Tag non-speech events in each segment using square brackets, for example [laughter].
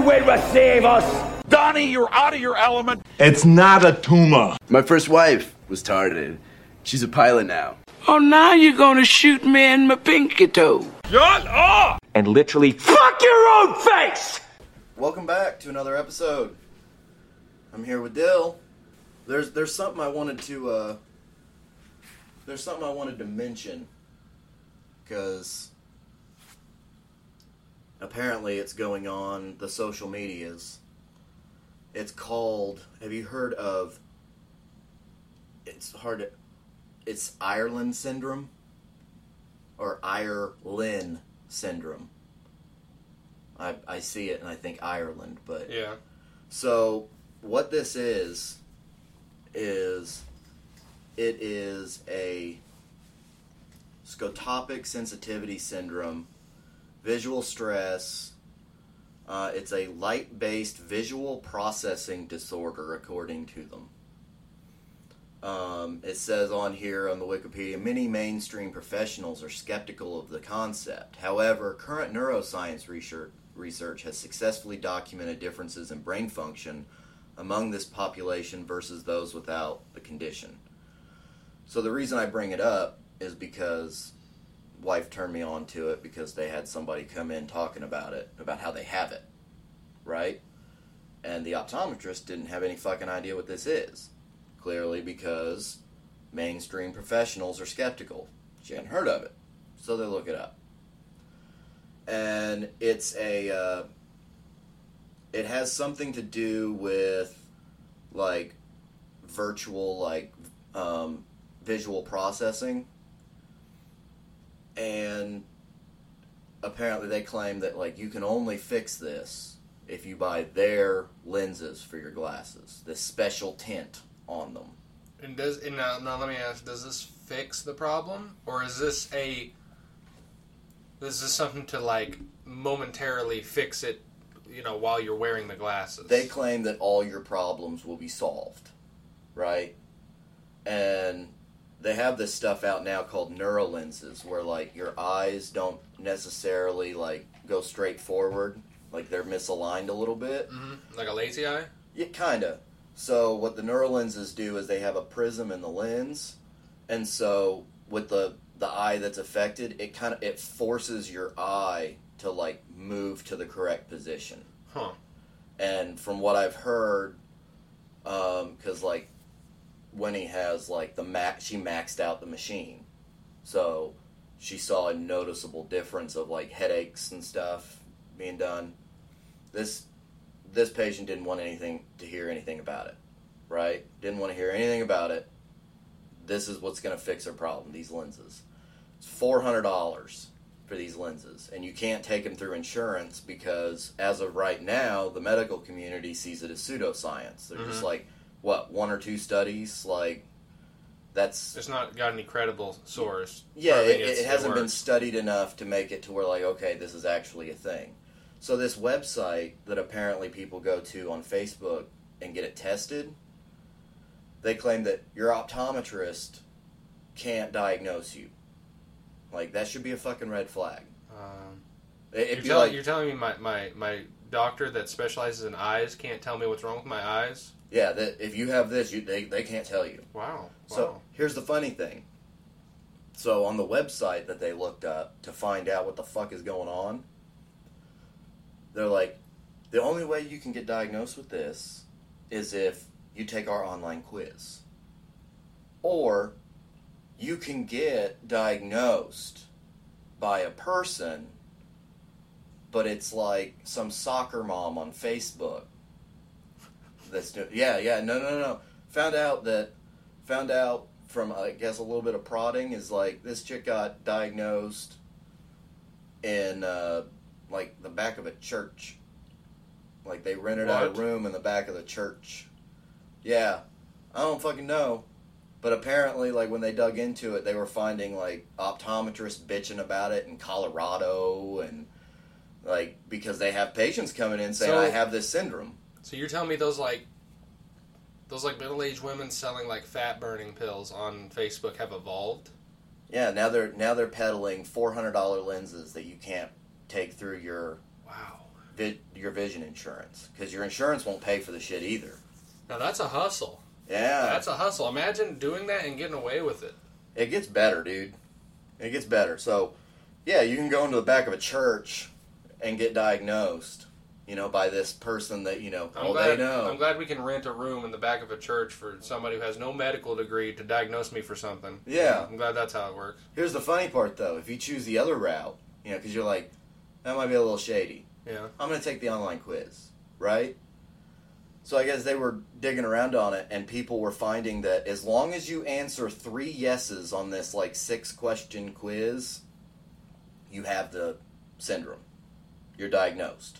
will receive us. Donnie, you're out of your element. It's not a tumor. My first wife was targeted. She's a pilot now. Oh, now you're gonna shoot me in my pinky toe. Shut up! And literally fuck your own face! Welcome back to another episode. I'm here with Dill. There's there's something I wanted to uh there's something I wanted to mention because apparently it's going on the social medias. It's called have you heard of it's hard to it's Irlen syndrome or Ireland syndrome. I, I see it and I think Ireland, but Yeah. so what this is is it is a scotopic sensitivity syndrome, visual stress. Uh, it's a light-based visual processing disorder, according to them. Um, it says on here on the Wikipedia, many mainstream professionals are skeptical of the concept. However, current neuroscience research, research has successfully documented differences in brain function among this population versus those without the condition. So the reason I bring it up is because wife turned me on to it because they had somebody come in talking about it, about how they have it, right? And the optometrist didn't have any fucking idea what this is. Clearly because mainstream professionals are skeptical. She hadn't heard of it. So they look it up. And it's a uh, it has something to do with like virtual like um, visual processing and apparently they claim that like you can only fix this if you buy their lenses for your glasses this special tint on them And does and now, now let me ask: Does this fix the problem, or is this a this is something to like momentarily fix it? You know, while you're wearing the glasses. they claim that all your problems will be solved right and they have this stuff out now called neurolenses where like your eyes don't necessarily like go straight forward like they're misaligned a little bit Mhm. like a lazy eye. Yeah, kind of. So what the neurolenses do is they have a prism in the lens, and so with the the eye that's affected, it kind of it forces your eye to like move to the correct position. Huh. And from what I've heard, um, because like when he has like the max, she maxed out the machine, so she saw a noticeable difference of like headaches and stuff being done. This this patient didn't want anything to hear anything about it, right? Didn't want to hear anything about it. This is what's going to fix her problem. These lenses. It's four hundred dollars for these lenses, and you can't take them through insurance because, as of right now, the medical community sees it as pseudoscience. They're just Mhm. like, what one or two studies, like that's It's not got any credible source. yeah, it, it hasn't been studied enough to make it to where like, okay, this is actually a thing. So this website that apparently people go to on Facebook and get it tested, they claim that your optometrist can't diagnose you. Like that should be a fucking red flag. Um, It, you're, tell- like, you're telling me my, my, my doctor that specializes in eyes can't tell me what's wrong with my eyes? Yeah, that if you have this, you they, they can't tell you. Wow. So wow. here's the funny thing. So on the website that they looked up to find out what the fuck is going on, they're like, the only way you can get diagnosed with this is if you take our online quiz. Or you can get diagnosed by a person, but it's like some soccer mom on Facebook that's doing. Yeah, yeah, no, no, no. Found out that, found out from I guess a little bit of prodding is like this chick got diagnosed in uh, like the back of a church. Like they rented out a room in the back of the church. Yeah, I don't fucking know. But apparently, like when they dug into it, they were finding like optometrists bitching about it in Colorado, and like because they have patients coming in saying, So- "I have this syndrome." So you're telling me those like those like middle aged women selling like fat burning pills on Facebook have evolved? Yeah, now they're now they're peddling four hundred dollar lenses that you can't take through your Wow. vi- your vision insurance because your insurance won't pay for the shit either. Now that's a hustle. Yeah, That's a hustle. Imagine doing that and getting away with it. it gets better, dude. It gets better. So, yeah, you can go into the back of a church and get diagnosed, you know, by this person that you know. I'm oh, glad, they know. I'm glad we can rent a room in the back of a church for somebody who has no medical degree to diagnose me for something. Yeah. I'm glad that's how it works. Here's the funny part, though. If you choose the other route, you know, because you're like, that might be a little shady. Yeah. I'm going to take the online quiz, right? So I guess they were digging around on it, and people were finding that as long as you answer three yeses on this like six question quiz, you have the syndrome. You're diagnosed.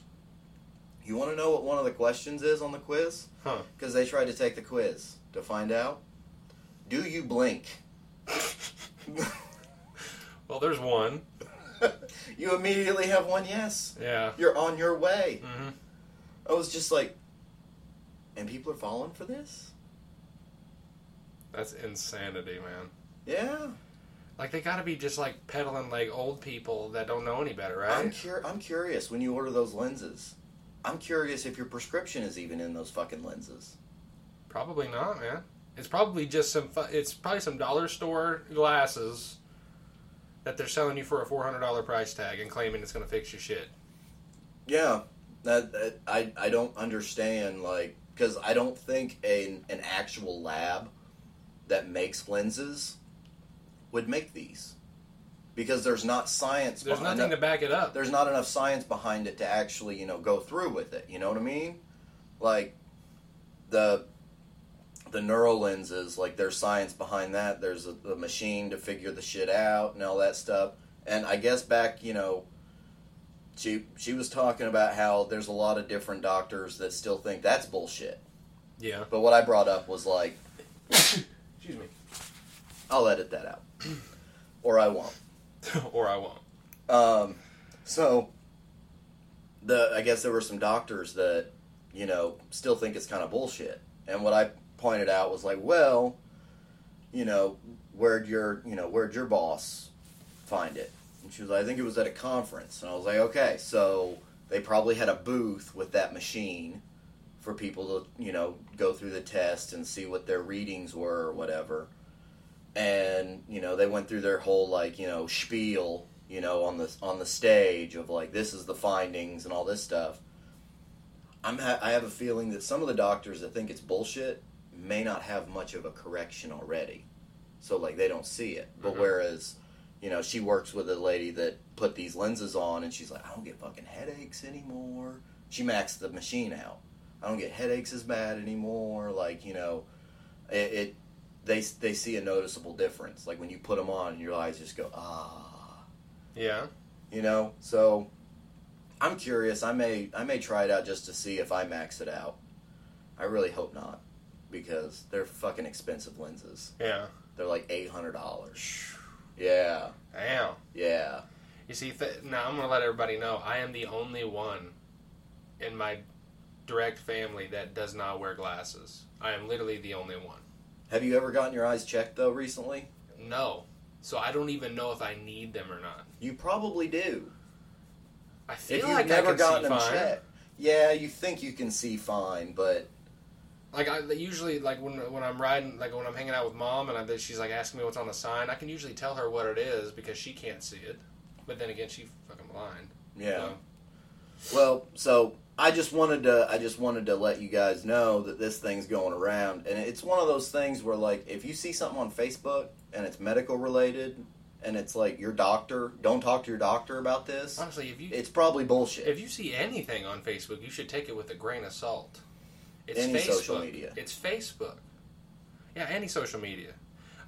You want to know what one of the questions is on the quiz? Huh. Because they tried to take the quiz to find out. Do you blink? [laughs] Well, there's one. [laughs] you immediately have one yes. Yeah. You're on your way. hmm I was just like, and people are falling for this? That's insanity, man. Yeah. Like they gotta be just like peddling like old people that don't know any better, right? I'm cur- I'm curious when you order those lenses. I'm curious if your prescription is even in those fucking lenses. Probably not, man. It's probably just some. Fu- it's probably some dollar store glasses that they're selling you for a four hundred dollar price tag and claiming it's gonna fix your shit. Yeah. That, that I I don't understand like because I don't think an an actual lab that makes lenses would make these because there's not science. There's behind nothing it. to back it up. there's not enough science behind it to actually you know go through with it you know what i mean like the the neural lenses like there's science behind that there's a, a machine to figure the shit out and all that stuff and i guess back you know she she was talking about how there's a lot of different doctors that still think that's bullshit Yeah. but what i brought up was like [coughs] Excuse me. i'll edit that out [coughs] or i won't [laughs] or I won't. Um, so the I guess there were some doctors that you know still think it's kind of bullshit. And what I pointed out was like, well, you know, where'd your you know where'd your boss find it? And she was like, I think it was at a conference. And I was like, okay, so they probably had a booth with that machine for people to you know go through the test and see what their readings were or whatever and you know they went through their whole like you know spiel you know on the on the stage of like this is the findings and all this stuff. I'm ha- i have a feeling that some of the doctors that think it's bullshit may not have much of a correction already. So like they don't see it. But Mhm. whereas you know she works with a lady that put these lenses on and she's like i don't get fucking headaches anymore. She maxed the machine out. I don't get headaches as bad anymore. Like you know it, it they they see a noticeable difference. Like when you put them on, and your eyes just go ah, Yeah. you know. So I'm curious. I may I may try it out just to see if I max it out. I really hope not, because they're fucking expensive lenses. Yeah. They're like eight hundred dollars. Yeah, Damn. yeah. You see, th- now I'm gonna let everybody know I am the only one in my direct family that does not wear glasses. I am literally the only one. Have you ever gotten your eyes checked though recently? No. So I don't even know if I need them or not. You probably do. I feel if you've like never I can gotten see them fine. checked, yeah, you think you can see fine, but Like I usually like when when I'm riding like when I'm hanging out with mom and I, she's like asking me what's on the sign, I can usually tell her what it is because she can't see it. But then again, she fucking blind. yeah. So, Well, so I just wanted to I just wanted to let you guys know that this thing's going around and it's one of those things where like if you see something on Facebook and it's medical related and it's like your doctor, don't talk to your doctor about this. honestly, if you It's probably bullshit. if you see anything on Facebook, you should take it with a grain of salt. It's Any Facebook. social media. It's Facebook. Yeah, any social media.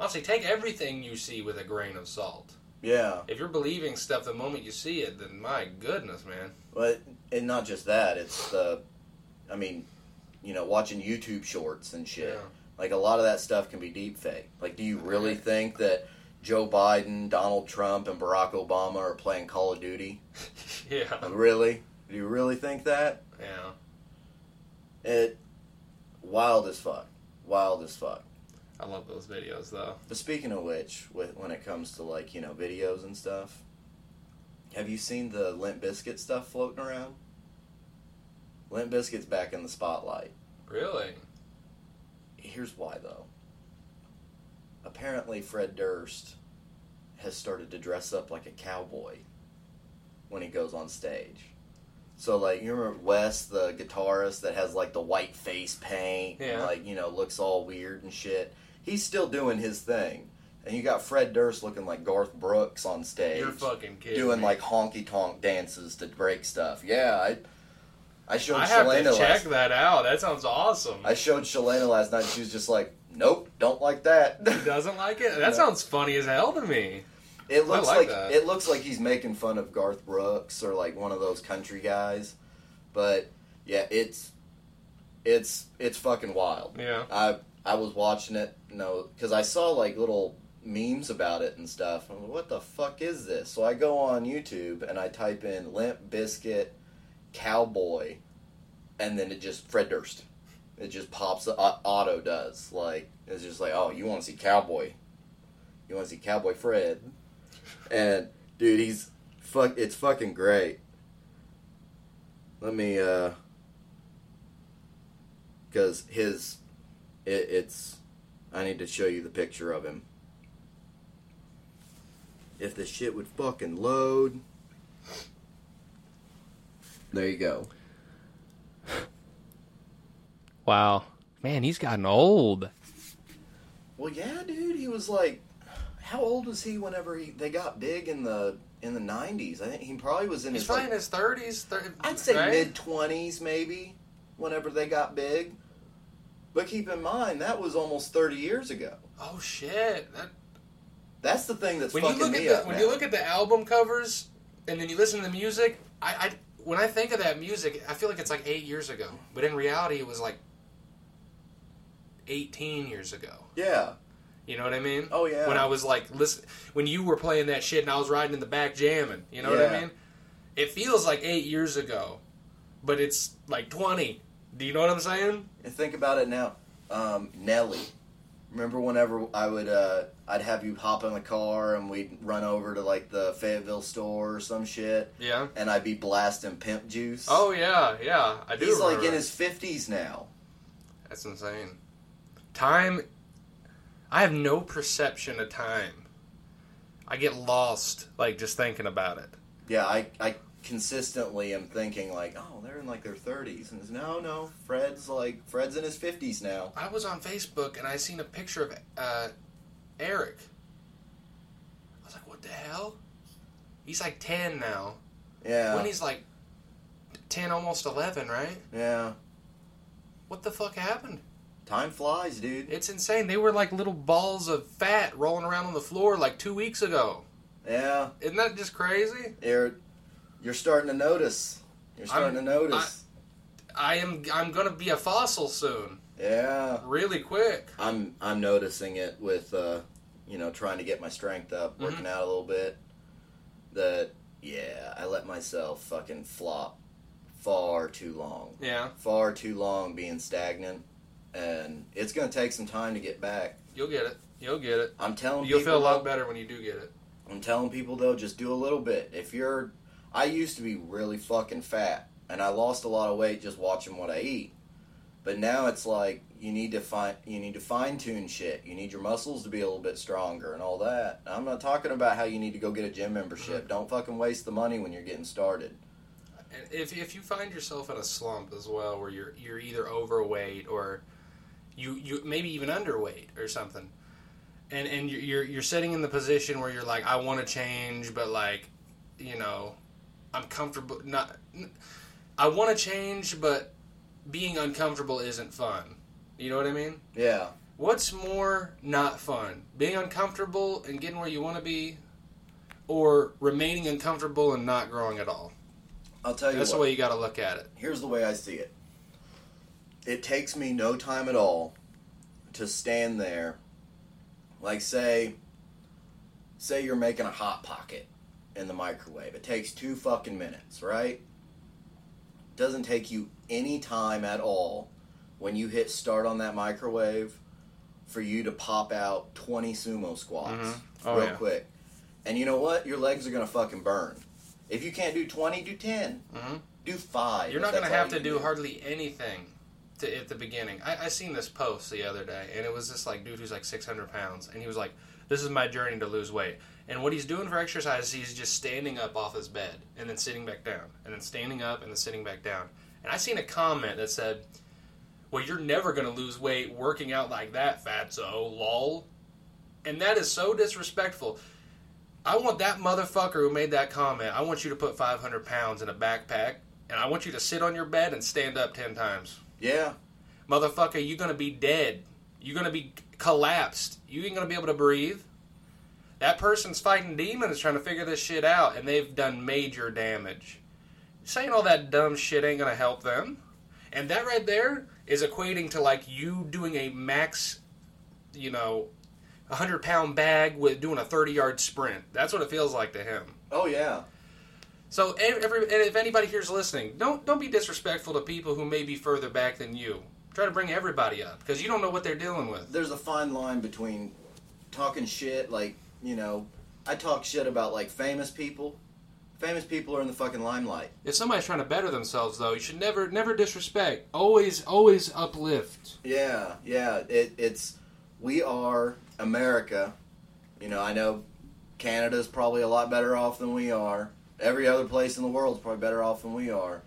Honestly, take everything you see with a grain of salt. Yeah. If you're believing stuff the moment you see it, then my goodness, man. But and not just that, it's the I mean, you know, watching YouTube shorts and shit. Yeah. Like a lot of that stuff can be deep fake. Like do you really think that Joe Biden, Donald Trump, and Barack Obama are playing Call of Duty? [laughs] Yeah. Really? Do you really think that? Yeah. It wild as fuck. Wild as fuck. I love those videos though. But speaking of which, with, when it comes to like you know videos and stuff, have you seen the Limp Bizkit stuff floating around? Limp Bizkit's back in the spotlight. Really? Here's why, though. Apparently, Fred Durst has started to dress up like a cowboy when he goes on stage. So, like, you remember Wes, the guitarist that has like the white face paint, and, like you know, looks all weird and shit. He's still doing his thing, and you got Fred Durst looking like Garth Brooks on stage, You're fucking kidding. doing me. like honky tonk dances to break stuff. Yeah, I, I showed I have Shalana to check last. that out. That sounds awesome. I showed Shalana last night. She was just like, "Nope, don't like that." [laughs] He doesn't like it. That No. sounds funny as hell to me. It looks like like, that. it looks like he's making fun of Garth Brooks or like one of those country guys, but yeah, it's it's it's fucking wild. Yeah. I I was watching it, you know, because I saw like little memes about it and stuff. I'm like, what the fuck is this? So I go on YouTube and I type in Limp Bizkit Cowboy, and then it just Fred Durst. It just pops. Uh, auto does like it's just like oh you want to see Cowboy, you want to see Cowboy Fred, and dude he's fuck. It's fucking great. Let me uh, because his it, it's I need to show you the picture of him. If the shit would fucking load. There you go. Wow. Man, he's gotten old. Well, yeah, dude, he was like, how old was he whenever he they got big in the in the nineties? I think he probably was in He's his probably like, in his thirties. 30, I'd say right? mid twenties, maybe, whenever they got big. But keep in mind that was almost thirty years ago. Oh shit! That, That's the thing that's when you fucking look at me the up when now. you look at the album covers and then you listen to the music, I, I when I think of that music, I feel like it's like eight years ago, but in reality, it was like eighteen years ago. yeah. You know what I mean? Oh yeah. When I was like listen, when you were playing that shit and I was riding in the back jamming. You know what I mean? It feels like eight years ago, but it's like twenty. Do you know what I'm saying? And think about it now. Um, Nelly. Remember whenever I would uh, I'd have you hop in the car and we'd run over to like the Fayetteville store or some shit Yeah. and I'd be blasting pimp juice. Oh yeah, yeah. I do. He's like in that. his fifties now. That's insane. Time. I have no perception of time. I get lost, like just thinking about it. Yeah, I, I consistently am thinking like, oh, they're in like their thirties, and it's no, no, Fred's like Fred's in his fifties now. I was on Facebook and I seen a picture of uh, Eric. I was like, what the hell? He's like ten now. Yeah, When he's like ten, almost eleven, right? yeah. What the fuck happened? Time flies, dude. It's insane. They were like little balls of fat rolling around on the floor like two weeks ago. Yeah, Isn't that just crazy? you're you're starting to notice. You're starting I'm- to notice. I am. I'm gonna be a fossil soon, yeah, really quick. I'm I'm noticing it with uh, you know trying to get my strength up, Mm-hmm. working out a little bit. That yeah, I let myself fucking flop far too long. Yeah, far too long being stagnant, and it's going to take some time to get back. you'll get it. You'll get it. I'm telling You'll feel a lot better when you do get it. I'm telling people though, just do a little bit. If you're, I used to be really fucking fat, and I lost a lot of weight just watching what I eat. But now it's like you need to find, you need to fine tune shit. You need your muscles to be a little bit stronger and all that. I'm not talking about how you need to go get a gym membership. Don't fucking waste the money when you're getting started. And if if you find yourself in a slump as well, where you're you're either overweight or you you maybe even underweight or something, and and you're you're, you're sitting in the position where you're like, I want to change, but like, you know, I'm comfortable. Not, I want to change, but being uncomfortable isn't fun. You know what I mean? Yeah, What's more not fun? Being uncomfortable and getting where you want to be, or remaining uncomfortable and not growing at all? I'll tell you That's what. the way you got to look at it. here's the way I see it. It takes me no time at all to stand there. Like say say you're making a hot pocket in the microwave. It takes 2 fucking minutes, right? Doesn't take you any time at all when you hit start on that microwave for you to pop out 20 sumo squats Mhm. Oh, real yeah. quick. And you know what? Your legs are going to fucking burn. If you can't do 20, do 10. Mhm. Do five. You're not going to have to you do hardly anything to, at the beginning. I, I seen this post the other day, and it was this like dude who's like 600 pounds, and he was like, "This is my journey to lose weight." And what he's doing for exercise, is he's just standing up off his bed and then sitting back down, and then standing up and then sitting back down. And I seen a comment that said, "Well, you're never going to lose weight working out like that, fatso, lol." And that is so disrespectful. I want that motherfucker who made that comment. I want you to put 500 pounds in a backpack, and I want you to sit on your bed and stand up 10 times. Yeah. Motherfucker, you're gonna be dead. You're gonna be collapsed. You ain't gonna be able to breathe. That person's fighting demons trying to figure this shit out, and they've done major damage. Saying all that dumb shit ain't gonna help them. And that right there is equating to like you doing a max, you know, 100 pound bag with doing a 30 yard sprint. That's what it feels like to him. Oh yeah. So every, and if anybody here's listening, don't don't be disrespectful to people who may be further back than you. Try to bring everybody up because you don't know what they're dealing with. There's a fine line between talking shit, like you know, I talk shit about like famous people. Famous people are in the fucking limelight. If somebody's trying to better themselves, though, you should never never disrespect. Always always uplift. Yeah, yeah. It, it's we are America. You know, I know Canada's probably a lot better off than we are. Every other place in the world's probably better off than we are.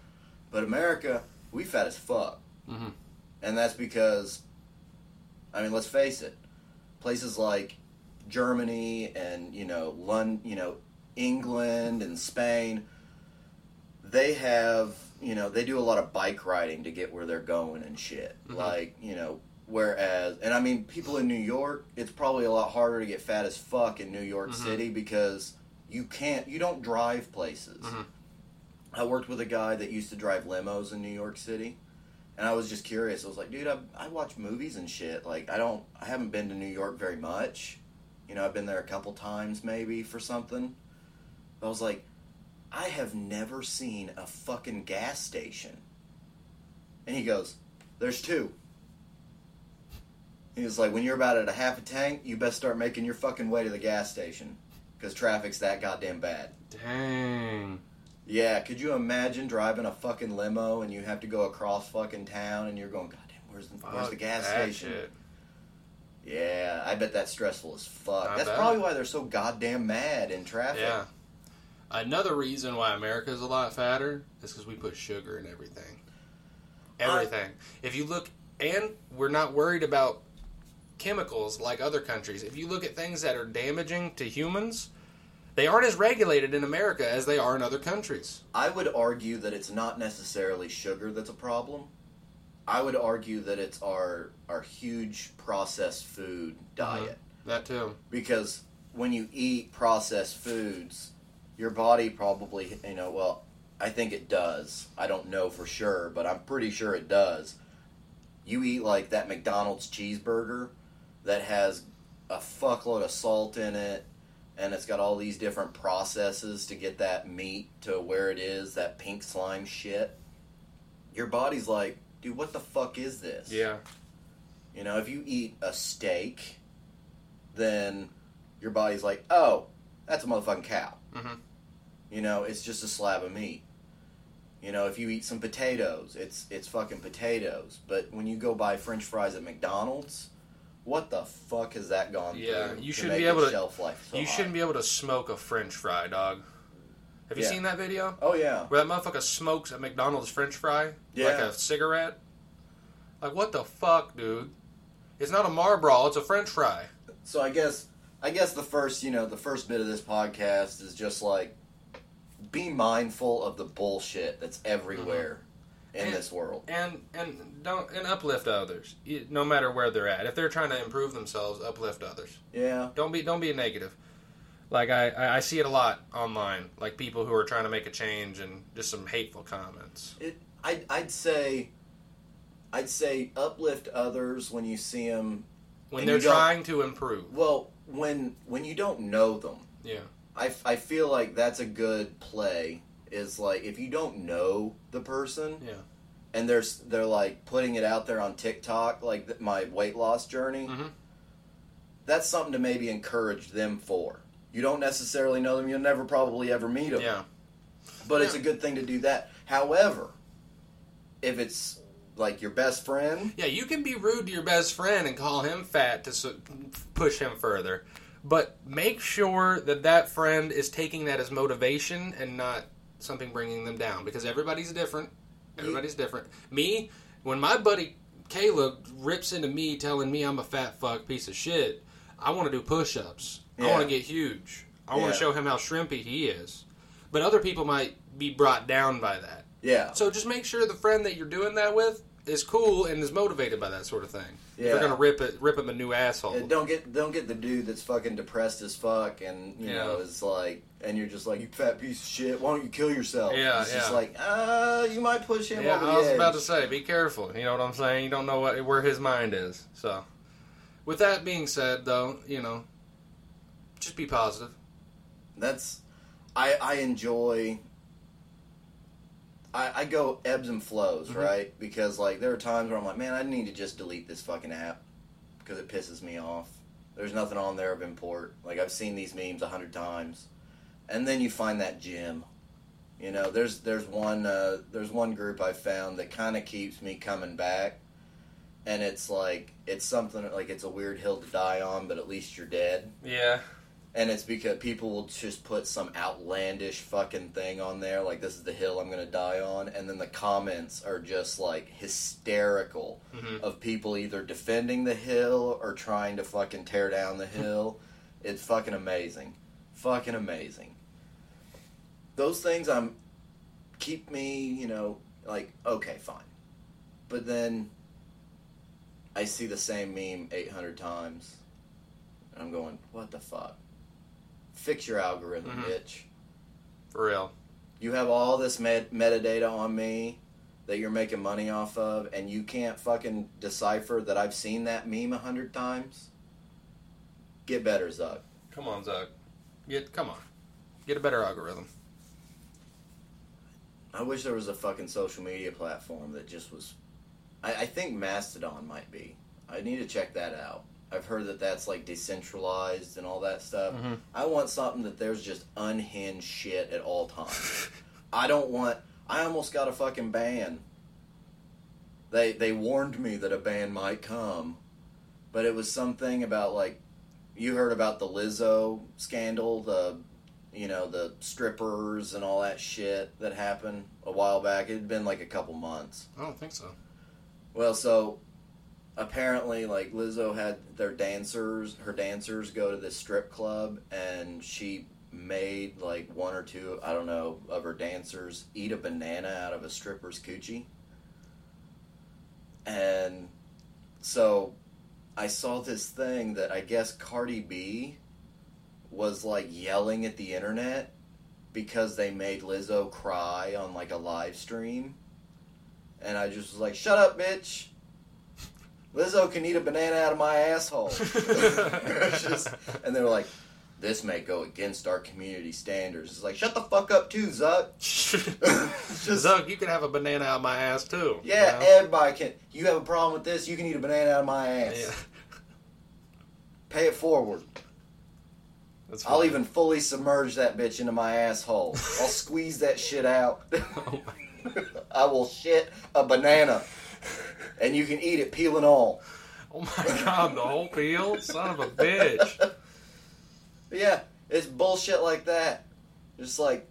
But America, we fat as fuck. Mhm. And that's because, I mean, let's face it, places like Germany and you know London, you know England and Spain, they have you know they do a lot of bike riding to get where they're going and shit. Mhm. Like you know, whereas and I mean people in New York, it's probably a lot harder to get fat as fuck in New York Mhm. City because you can't you don't drive places. Mhm. I worked with a guy that used to drive limos in New York City. And I was just curious. I was like, dude, I, I watch movies and shit. Like, I don't, I haven't been to New York very much. You know, I've been there a couple times maybe for something. I was like, I have never seen a fucking gas station. And he goes, there's two. He was like, when you're about at a half a tank, you best start making your fucking way to the gas station. Because traffic's that goddamn bad. Dang. Yeah, could you imagine driving a fucking limo and you have to go across fucking town and you're going, God damn, where's the, where's the gas station? shit. Yeah, I bet that's stressful as fuck. I that's bet. probably why they're so goddamn mad in traffic. Yeah. Another reason why America's a lot fatter is because we put sugar in everything. Everything. if you look, and we're not worried about chemicals like other countries. If you look at things that are damaging to humans, they aren't as regulated in America as they are in other countries. I would argue that it's not necessarily sugar that's a problem. I would argue that it's our our huge processed food uh-huh. diet. That too. because when you eat processed foods, your body probably, you know, well, I think it does. I don't know for sure, but I'm pretty sure it does. You eat like that McDonald's cheeseburger that has a fuckload of salt in it and it's got all these different processes to get that meat to where it is, that pink slime shit. Your body's like, dude, what the fuck is this? Yeah. You know, if you eat a steak, then your body's like, oh, that's a motherfucking cow. Mhm. You know, it's just a slab of meat. You know, if you eat some potatoes, it's it's fucking potatoes. But when you go buy French fries at McDonald's, what the fuck has that gone Yeah, through? you shouldn't be able to- Shelf life so you high? shouldn't be able to smoke a French fry, dog. Have you Yeah. seen that video? Oh yeah, Where that motherfucker smokes a McDonald's French fry like a cigarette. Like what the fuck, dude? It's not a Marlboro, it's a French fry. so I guess I guess the first you know the first bit of this podcast is just like be mindful of the bullshit that's everywhere mm-hmm. in And- this world. And and don't and uplift others, no matter where they're at. If they're trying to improve themselves, uplift others. Yeah, Don't be don't be a negative. Like I, I see it a lot online, like people who are trying to make a change and just some hateful comments. it. I'd, I'd say, I'd say uplift others when you see them. When they're trying to improve. Well, when when you don't know them, Yeah. I, I feel like that's a good play. Is like if you don't know the person, Yeah. and there's they're like putting it out there on TikTok, like my weight loss journey. Mhm. That's something to maybe encourage them for. You don't necessarily know them. You'll never probably ever meet them. Yeah. But it's a good thing to do that However, if it's like your best friend, Yeah, you can be rude to your best friend and call him fat to s- push him further, but make sure that that friend is taking that as motivation and not something bringing them down because everybody's different. Everybody's different. Me, when my buddy Caleb rips into me telling me I'm a fat fuck piece of shit, I want to do push-ups. I Yeah. want to get huge. I want to show him how shrimpy he is. But other people might be brought down by that. yeah, So just make sure the friend that you're doing that with is cool and is motivated by that sort of thing. If Yeah. you're gonna rip it, rip him a new asshole. And don't get don't get the dude that's fucking depressed as fuck and you know Yeah. is like and you're just like you fat piece of shit. Why don't you kill yourself? Yeah, it's just like uh, you might push him yeah, I was edge. about to say, be careful. You know what I'm saying? You don't know what where his mind is. So, with that being said, though, you know, just be positive. That's I I enjoy. I, I go ebbs and flows, Mm-hmm. right? Because like there are times where I'm like, man, I need to just delete this fucking app because it pisses me off. There's nothing on there of import. Like I've seen these memes a hundred times, and then you find that gem. You know, there's there's one uh, there's one group I found that kind of keeps me coming back, and it's like it's something like it's a weird hill to die on, but at least you're dead Yeah. And it's because people will just put some outlandish fucking thing on there like this is the hill i'm gonna die on. And then the comments are just like hysterical Mhm. of people either defending the hill or trying to fucking tear down the hill. [laughs] It's fucking amazing. Fucking amazing. Those things i'm keep me you know like okay fine. But then i see the same meme 800 times and i'm going what the fuck fix your algorithm, Mhm. bitch. For real. You have all this met- metadata on me that you're making money off of, and you can't fucking decipher that I've seen that meme a hundred times. Get better, Zuck. Come on, Zuck. Get come on. Get a better algorithm. I wish there was a fucking social media platform that just was. I, I think Mastodon might be. I need to check that out. I've heard that that's like decentralized and all that stuff. Mhm. I want something that there's just unhinged shit at all times. [laughs] I don't want. I almost got a fucking ban. They they warned me that a ban might come, but it was something about like you heard about the Lizzo scandal, the you know the strippers and all that shit that happened a while back. It had been like a couple months. I don't think so. Well, so apparently, like Lizzo had their dancers, her dancers go to this strip club, and she made like one or two, I don't know, of her dancers eat a banana out of a stripper's coochie. And so I saw this thing that I guess Cardi B was like yelling at the internet because they made Lizzo cry on like a live stream. And I just was like, shut up, bitch. Lizzo can eat a banana out of my asshole. [laughs] Just- and they were like, this may go against our community standards. It's like, shut the fuck up too, Zuck. [laughs] Just- Zuck, you can have a banana out of my ass too. you Yeah, know? everybody can. You have a problem with this, you can eat a banana out of my ass. yeah. Pay it forward. That's I'll even fully submerge that bitch into my asshole. I'll squeeze that shit out. [laughs] Oh I will shit a banana. And you can eat it peel and all. oh my god, the whole peel? Son of a bitch. Yeah, it's bullshit like that. Just like,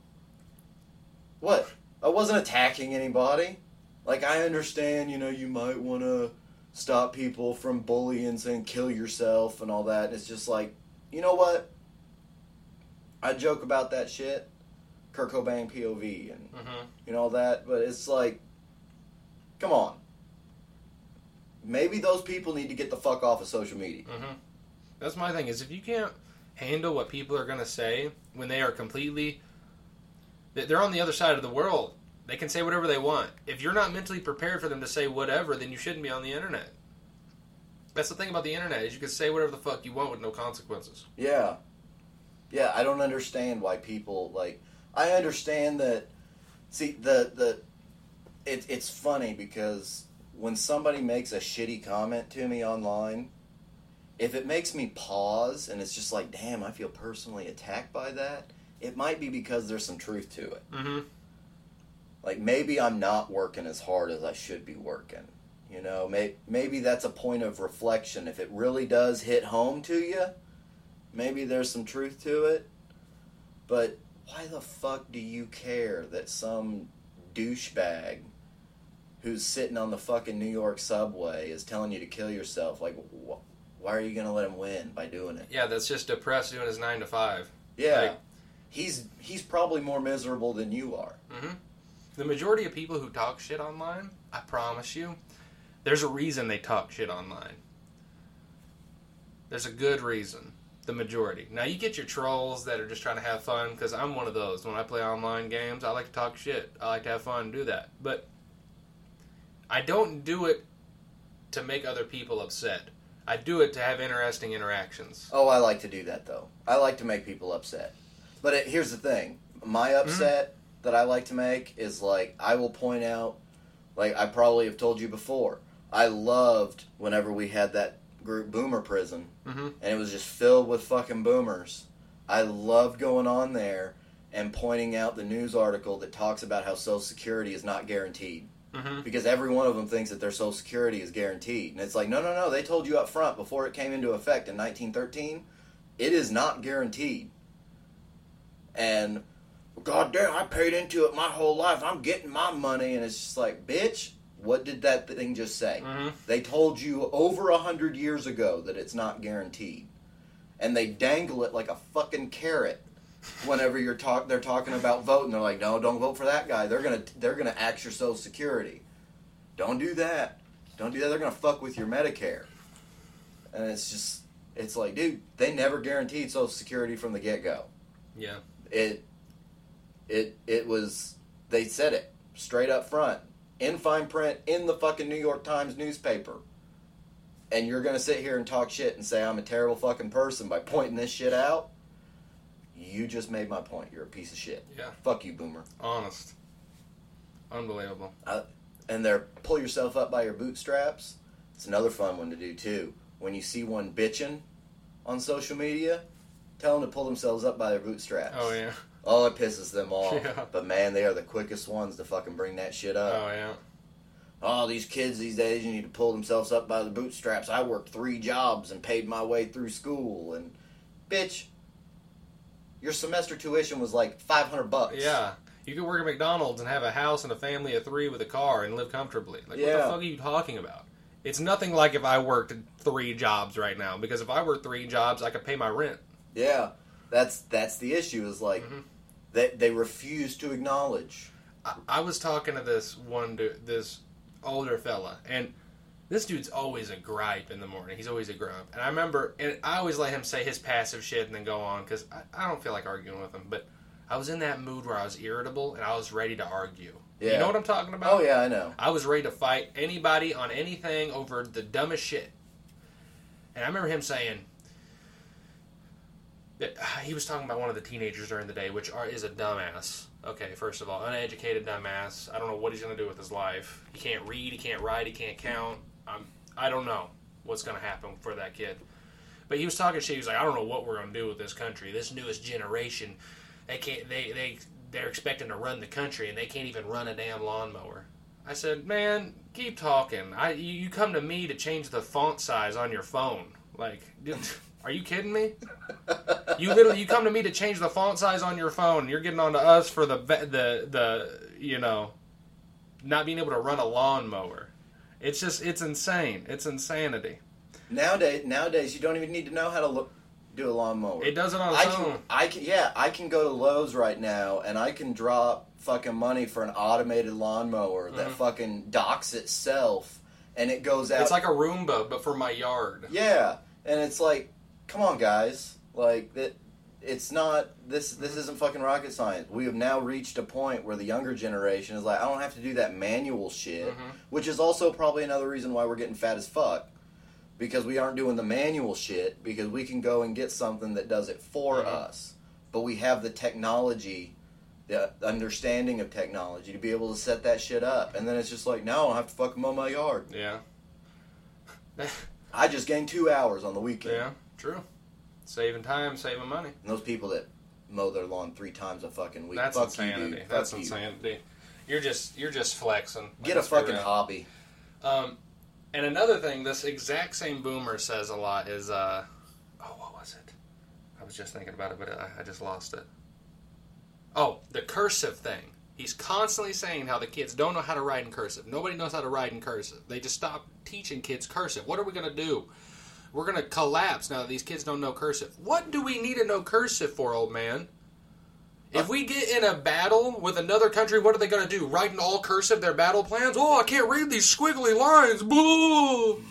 what? I wasn't attacking anybody. Like, I understand, you know, you might want to stop people from bullying and kill yourself and all that. And It's just like, you know what? I joke about that shit. Kurt Cobain POV and, hmm you know, all that. But it's like, come on. Maybe those people need to get the fuck off of social media. hmm That's my thing. Is if you can't handle what people are gonna say when they are completely, they- they're on the other side of the world. They can say whatever they want. If you're not mentally prepared for them to say whatever, then you shouldn't be on the internet. That's the thing about the internet is you can say whatever the fuck you want with no consequences. Yeah. Yeah, I don't understand why people like I understand that see the the it, it's funny because when somebody makes a shitty comment to me online, if it makes me pause and it's just like, damn, I feel personally attacked by that, it might be because there's some truth to it. Mm-hmm. like maybe I'm not working as hard as I should be working. You know, may, maybe that's a point of reflection. If it really does hit home to you, maybe there's some truth to it. But why the fuck do you care that some douchebag who's sitting on the fucking New York subway is telling you to kill yourself? Like, wh- why are you gonna let him win by doing it? Yeah, that's just depressed doing his nine to five. Yeah, Like- he's he's probably more miserable than you are. Mm-hmm. The majority of people who talk shit online, I promise you, there's a reason they talk shit online. There's a good reason. The majority. Now you get your trolls that are just trying to have fun because I'm one of those. When I play online games, I like to talk shit. I like to have fun and do that. But I don't do it to make other people upset. I do it to have interesting interactions. Oh, I like to do that though. I like to make people upset. But it, here's the thing: my upset that I like to make is like I will point out, like I probably have told you before. I loved whenever we had that group Boomer Prison, Mhm. and it was just filled with fucking boomers. I loved going on there and pointing out the news article that talks about how Social Security is not guaranteed hmm because every one of them thinks that their Social Security is guaranteed, and it's like, no, no, no. They told you up front before it came into effect in 1913, it is not guaranteed. And God damn, I paid into it my whole life. I'm getting my money, and it's just like, bitch, what did that thing just say? Mhm. They told you over a hundred years ago that it's not guaranteed, and they dangle it like a fucking carrot. Whenever you're talk, they're talking about voting. They're like, "No, don't vote for that guy. They're gonna, they're gonna axe your Social Security. Don't do that. Don't do that. They're gonna fuck with your Medicare." And it's just, it's like, dude, they never guaranteed Social Security from the get go. Yeah. It, it, it was. They said it straight up front in fine print in the fucking New York Times newspaper. And you're gonna sit here and talk shit and say I'm a terrible fucking person by pointing this shit out. You just made my point. You're a piece of shit. Yeah. Fuck you, boomer. Honest. Unbelievable. and they're pull yourself up by your bootstraps. It's another fun one to do too. When you see one bitching on social media, tell them to pull themselves up by their bootstraps. Oh yeah. Oh, it pisses them off. [laughs] Yeah. But man, they are the quickest ones to fucking bring that shit up. Oh yeah. Oh, these kids these days, you need to pull themselves up by the bootstraps. I worked three jobs and paid my way through school, and bitch, your semester tuition was like five hundred bucks. Yeah. You could work at McDonald's and have a house and a family of three with a car and live comfortably. Like, what the fuck are you talking about? It's nothing like if I worked three jobs right now. Because if I worked three jobs, I could pay my rent. yeah. That's that's the issue. Is like Mhm. they they refuse to acknowledge. I, I was talking to this one dude, this older fella, and this dude's always a gripe in the morning. He's always a grump. And I remember, and I always let him say his passive shit and then go on because I, I don't feel like arguing with him. But I was in that mood where I was irritable and I was ready to argue. You know what I'm talking about? Oh yeah, I know. I was ready to fight anybody on anything over the dumbest shit. And I remember him saying that uh, he was talking about one of the teenagers during the day, which are, is a dumbass. Okay, first of all, uneducated dumbass. I don't know what he's going to do with his life. He can't read, he can't write, he can't count. I'm, I don't know what's going to happen for that kid. But he was talking shit. He was like, I don't know what we're going to do with this country. This newest generation, they can't. They they they're expecting to run the country, and they can't even run a damn lawnmower. I said, man, keep talking. I you, you come to me to change the font size on your phone. Like, [laughs] are you kidding me? You literally you come to me to change the font size on your phone. You're getting on to us for the the the you know not being able to run a lawnmower. It's just it's insane. It's insanity. Nowadays, nowadays you don't even need to know how to look, do a lawnmower. It does it on I its can, own. I can, yeah, I can go to Lowe's right now and I can drop fucking money for an automated lawnmower that Mhm. fucking docks itself and it goes out. It's like a Roomba, but for my yard. yeah, and it's like, come on, guys, like that. It's not this. This isn't fucking rocket science. We have now reached a point where the younger generation is like, I don't have to do that manual shit, Mhm. which is also probably another reason why we're getting fat as fuck. Because we aren't doing the manual shit, because we can go and get something that does it for Mhm. us. But we have the technology, the understanding of technology to be able to set that shit up. And then it's just like, no, I don't have to fucking mow my yard. Yeah. [laughs] I just gained two hours on the weekend. yeah, true. Saving time, saving money. And those people that mow their lawn three times a fucking week. That's fuck you, insanity. dude. That's Fuck you. insanity. You're just you're just flexing. Get a fucking hobby. Um, and another thing, this exact same boomer says a lot is, uh, oh, what was it? I was just thinking about it, but I, I just lost it. Oh, the cursive thing. He's constantly saying how the kids don't know how to write in cursive. Nobody knows how to write in cursive. They just stopped teaching kids cursive. What are we going to do? We're going to collapse now that these kids don't know cursive. What do we need to know cursive for, old man? If we get in a battle with another country, what are they going to do? Write in all cursive their battle plans? Oh, I can't read these squiggly lines. Boo!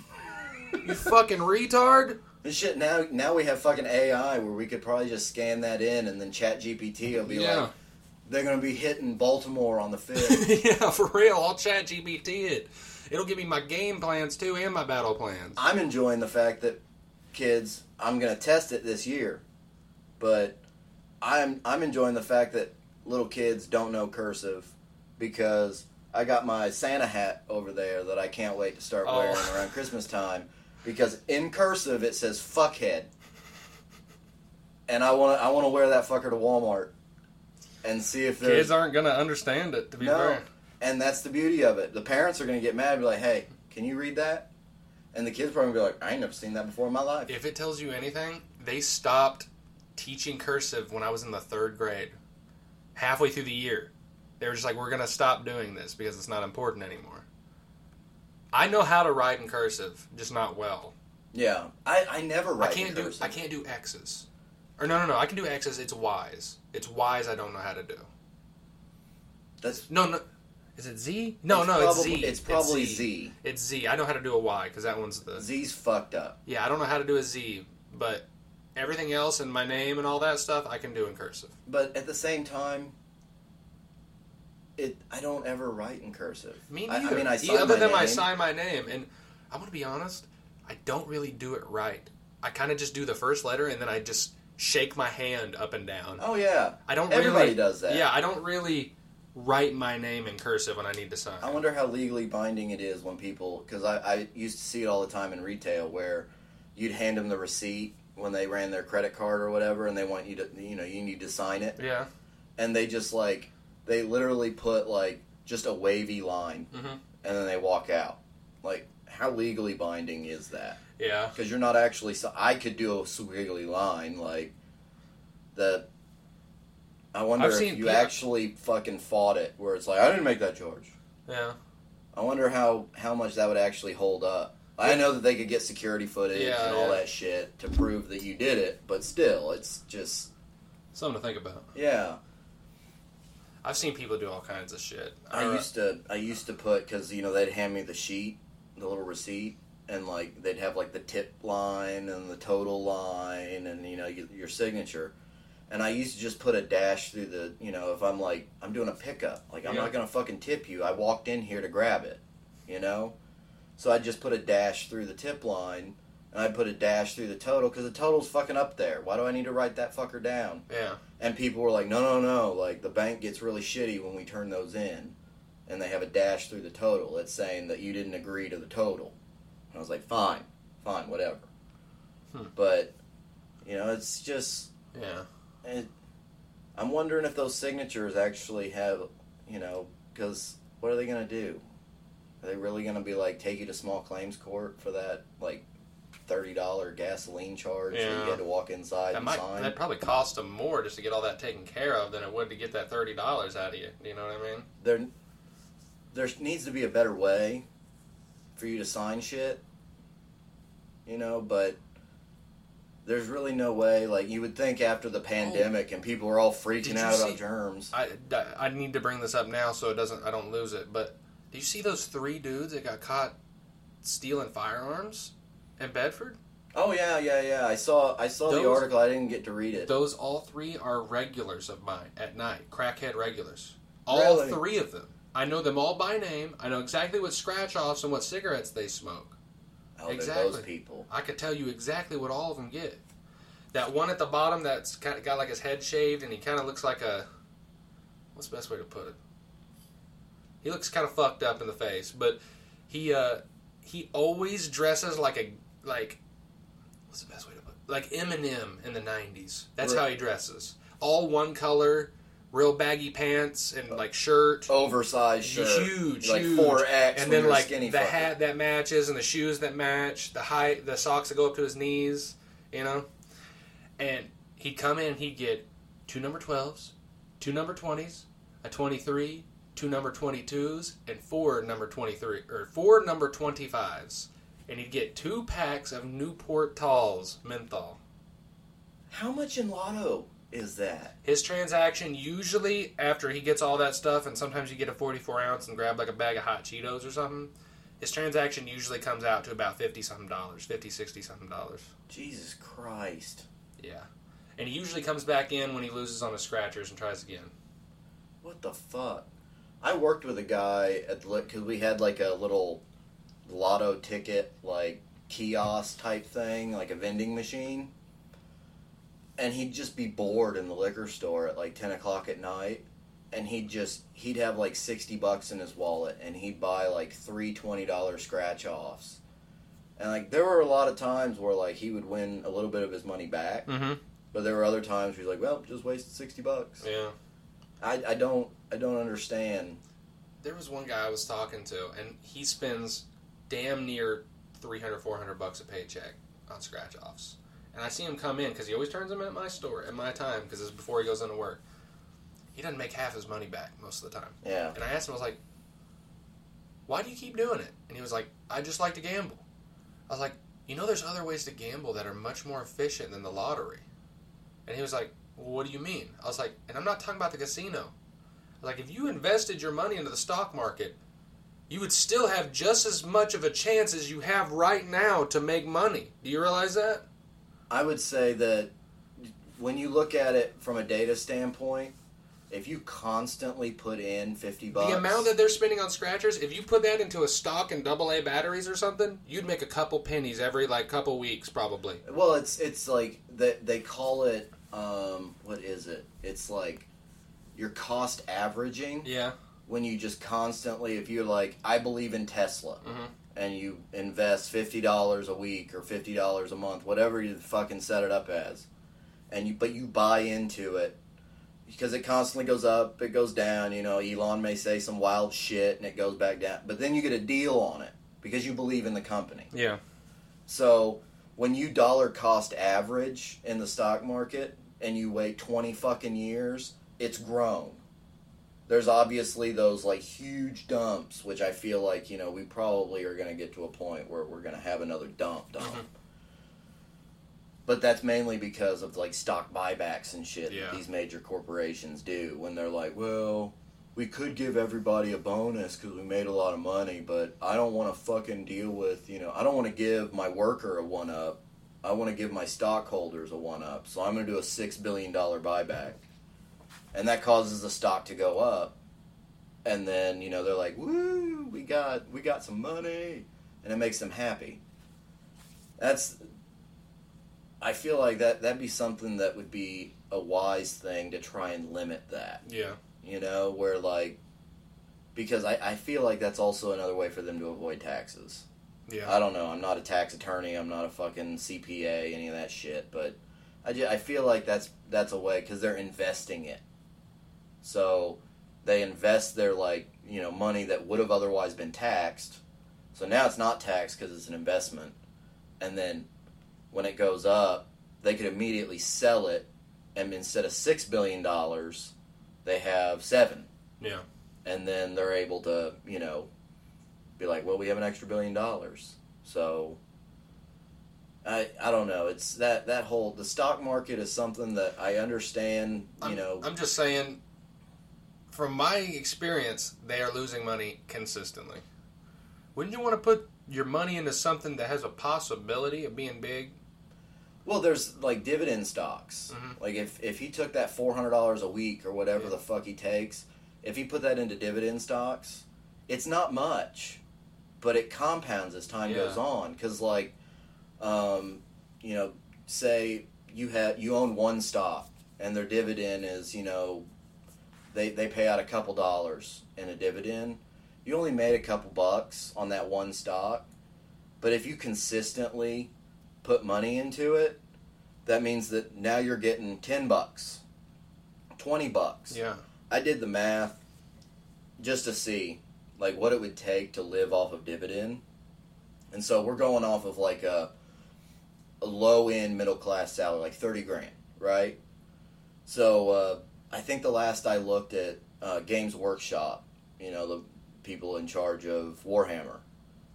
you fucking retard. This shit now now we have fucking AI where we could probably just scan that in and then Chat GPT will be Yeah. like they're gonna be hitting Baltimore on the fifth. [laughs] yeah, for real. I'll chat GPT it. It'll give me my game plans too and my battle plans. I'm enjoying the fact that kids I'm gonna test it this year. But I'm I'm enjoying the fact that little kids don't know cursive because I got my Santa hat over there that I can't wait to start Oh. wearing around Christmas time because in cursive it says fuckhead. And I want to I want to wear that fucker to Walmart and see if there's Kids aren't going to understand it, to be no. fair. And that's the beauty of it. The parents are going to get mad and be like, "Hey, can you read that?" And the kids probably be like, "I ain't never seen that before in my life." If it tells you anything, they stopped teaching cursive when I was in the third grade. Halfway through the year. They were just like, we're going to stop doing this because it's not important anymore. I know how to write in cursive, just not well. Yeah, I, I never write I can't in do cursive. I can't do X's. Or no, no, no. I can do X's. It's Y's. It's Y's. I don't know how to do. That's No, no. Is it Z? No, It's no. it's Z. it's probably Z. It's Z. I know how to do a Y because that one's the. Z's fucked up. Yeah, I don't know how to do a Z, but everything else and my name and all that stuff I can do in cursive. But at the same time, it I don't ever write in cursive. Me neither. I mean, I sign other than name. I sign my name, and I'm gonna be honest, I don't really do it right. I kind of just do the first letter and then I just shake my hand up and down. Oh yeah, I don't. Everybody really, does that. Yeah, I don't really write my name in cursive when I need to sign. I wonder how legally binding it is when people, because I, I used to see it all the time in retail where you'd hand them the receipt when they ran their credit card or whatever, and they want you to, you know, you need to sign it, yeah. and they just like, they literally put like just a wavy line, Mhm. and then they walk out. Like, how legally binding is that? Yeah. Because you're not actually. So I could do a squiggly line like that. I wonder I've if you people- actually fucking fought it, where it's like I didn't make that charge. Yeah. I wonder how how much that would actually hold up. I know that they could get security footage Yeah, and all yeah. that shit to prove that you did it, but still, it's just Something to think about. yeah. I've seen people do all kinds of shit. I Or- used to I used to put because you know they'd hand me the sheet, the little receipt, and like they'd have like the tip line and the total line and you know your signature, and I used to just put a dash through the you know if I'm like I'm doing a pickup like I'm Yeah. not gonna fucking tip you I walked in here to grab it, you know, so I just put a dash through the tip line. And I put a dash through the total because the total's fucking up there. Why do I need to write that fucker down? Yeah. And people were like, no, no, no. Like, the bank gets really shitty when we turn those in. And they have a dash through the total. It's saying that you didn't agree to the total. And I was like, fine, fine, whatever. Hmm. But, you know, it's just. Yeah. It, I'm wondering if those signatures actually have, you know, because what are they going to do? Are they really going to be like, take you to small claims court for that, like, $30 gasoline charge that Yeah. you had to walk inside That and might sign? that probably cost them more just to get all that taken care of than it would to get that thirty dollars out of you. Do You know what I mean? there there needs to be a better way for you to sign shit you know but there's really no way like you would think after the pandemic and people are all freaking Did you out about germs I, I need to bring this up now so it doesn't I don't lose it. But do you see those three dudes that got caught stealing firearms in Bedford? oh yeah yeah yeah i saw i saw the Those- article i didn't get to read it Those all three are regulars of mine at night, crackhead regulars. All Really? three of them. I know them all by name. I know exactly what scratch offs and what cigarettes they smoke. Oh exactly. those people I could tell you exactly what all of them get. That one at the bottom that's kind of got like his head shaved and he kind of looks like a. What's the best way to put it? He looks kind of fucked up in the face, but he uh he always dresses like a like. What's the best way to put it? Like Eminem in the '90s. That's Right. how he dresses. All one color, real baggy pants and like shirt. Oversized shirt, huge, like four X, and then like the fucker. hat that matches and the shoes that match, the height, the socks that go up to his knees, you know. And he'd come in, and he'd get two number twelves, two number twenties, a twenty three, two number twenty twos, and four number twenty three or four number twenty fives, and he'd get two packs of Newport Talls menthol. How much in Lotto is that? His transaction usually after he gets all that stuff, and sometimes you get a 44 ounce and grab like a bag of hot Cheetos or something. His transaction usually comes out to about 50 something dollars, 50, 60 something dollars. Jesus Christ! Yeah. And he usually comes back in when he loses on his scratchers and tries again. What the fuck? I worked with a guy at because we had like a little lotto ticket like kiosk type thing, like a vending machine. And he'd just be bored in the liquor store at like ten o'clock at night, and he'd just he'd have like sixty bucks in his wallet, and he'd buy like three twenty dollar scratch offs. And like there were a lot of times where like he would win a little bit of his money back, Mm-hmm. but there were other times where he's like, well, just wasted sixty bucks. Yeah. I, I don't I don't understand. There was one guy I was talking to, and he spends damn near 300, 400 bucks a paycheck on scratch offs. And I see him come in because he always turns them in at my store at my time because it's before he goes into work. He doesn't make half his money back most of the time. Yeah. And I asked him, I was like, why do you keep doing it? And he was like, I just like to gamble. I was like, you know, there's other ways to gamble that are much more efficient than the lottery. And he was like, well, what do you mean? I was like, and I'm not talking about the casino. Like, if you invested your money into the stock market, you would still have just as much of a chance as you have right now to make money. Do you realize that? I would say that when you look at it from a data standpoint, if you constantly put in fifty bucks, The amount that they're spending on scratchers, if you put that into a stock and double A batteries or something, you'd make a couple pennies every like couple weeks probably. well, it's it's like that they call it um, what is it? It's like your cost averaging Yeah. when you just constantly if you're like I believe in Tesla Mhm. And you invest fifty dollars a week or fifty dollars a month, whatever you fucking set it up as, and you but you buy into it because it constantly goes up, it goes down. You know, Elon may say some wild shit and it goes back down, but then you get a deal on it because you believe in the company. Yeah. So when you dollar cost average in the stock market and you wait 20 fucking years, it's grown. There's obviously those like huge dumps, which I feel like, you know, we probably are going to get to a point where we're going to have another dump dump. Mhm. But that's mainly because of like stock buybacks and shit Yeah. that these major corporations do when they're like, well, we could give everybody a bonus because we made a lot of money, but I don't want to fucking deal with, you know, I don't want to give my worker a one up. I want to give my stockholders a one up. So I'm going to do a $6 billion buyback. And that causes the stock to go up. And then, you know, they're like, woo, we got, we got some money. And it makes them happy. That's, I feel like that, that'd be something that would be a wise thing to try and limit that Yeah. you know, where like because I, I feel like that's also another way for them to avoid taxes. Yeah. I don't know. I'm not a tax attorney. I'm not a fucking CPA, any of that shit. But I, ju- I feel like that's that's a way because they're investing it. So they invest their like you know money that would have otherwise been taxed. So now it's not taxed because it's an investment, and then when it goes up, they could immediately sell it, and instead of six billion dollars, they have seven Yeah. and then they're able to, you know, be like, well, we have an extra billion dollars. So I I don't know. It's that that whole the stock market is something that I understand, you I'm, know. I'm just saying, from my experience, they are losing money consistently. Wouldn't you want to put your money into something that has a possibility of being big? well, there's like dividend stocks. Mhm. Like if if he took that $400 a week or whatever Yeah. the fuck he takes, if he put that into dividend stocks, it's not much, but it compounds as time Yeah. goes on cuz like um, you know, say you had you own one stock and their dividend is, you know, they they pay out a couple dollars in a dividend. You only made a couple bucks on that one stock. But if you consistently put money into it, that means that now you're getting 10 bucks, 20 bucks. Yeah. I did the math just to see like what it would take to live off of dividend. And so we're going off of like a, a low end middle class salary, like 30 grand, right? So uh, I think the last I looked at uh, Games Workshop, you know, the people in charge of Warhammer,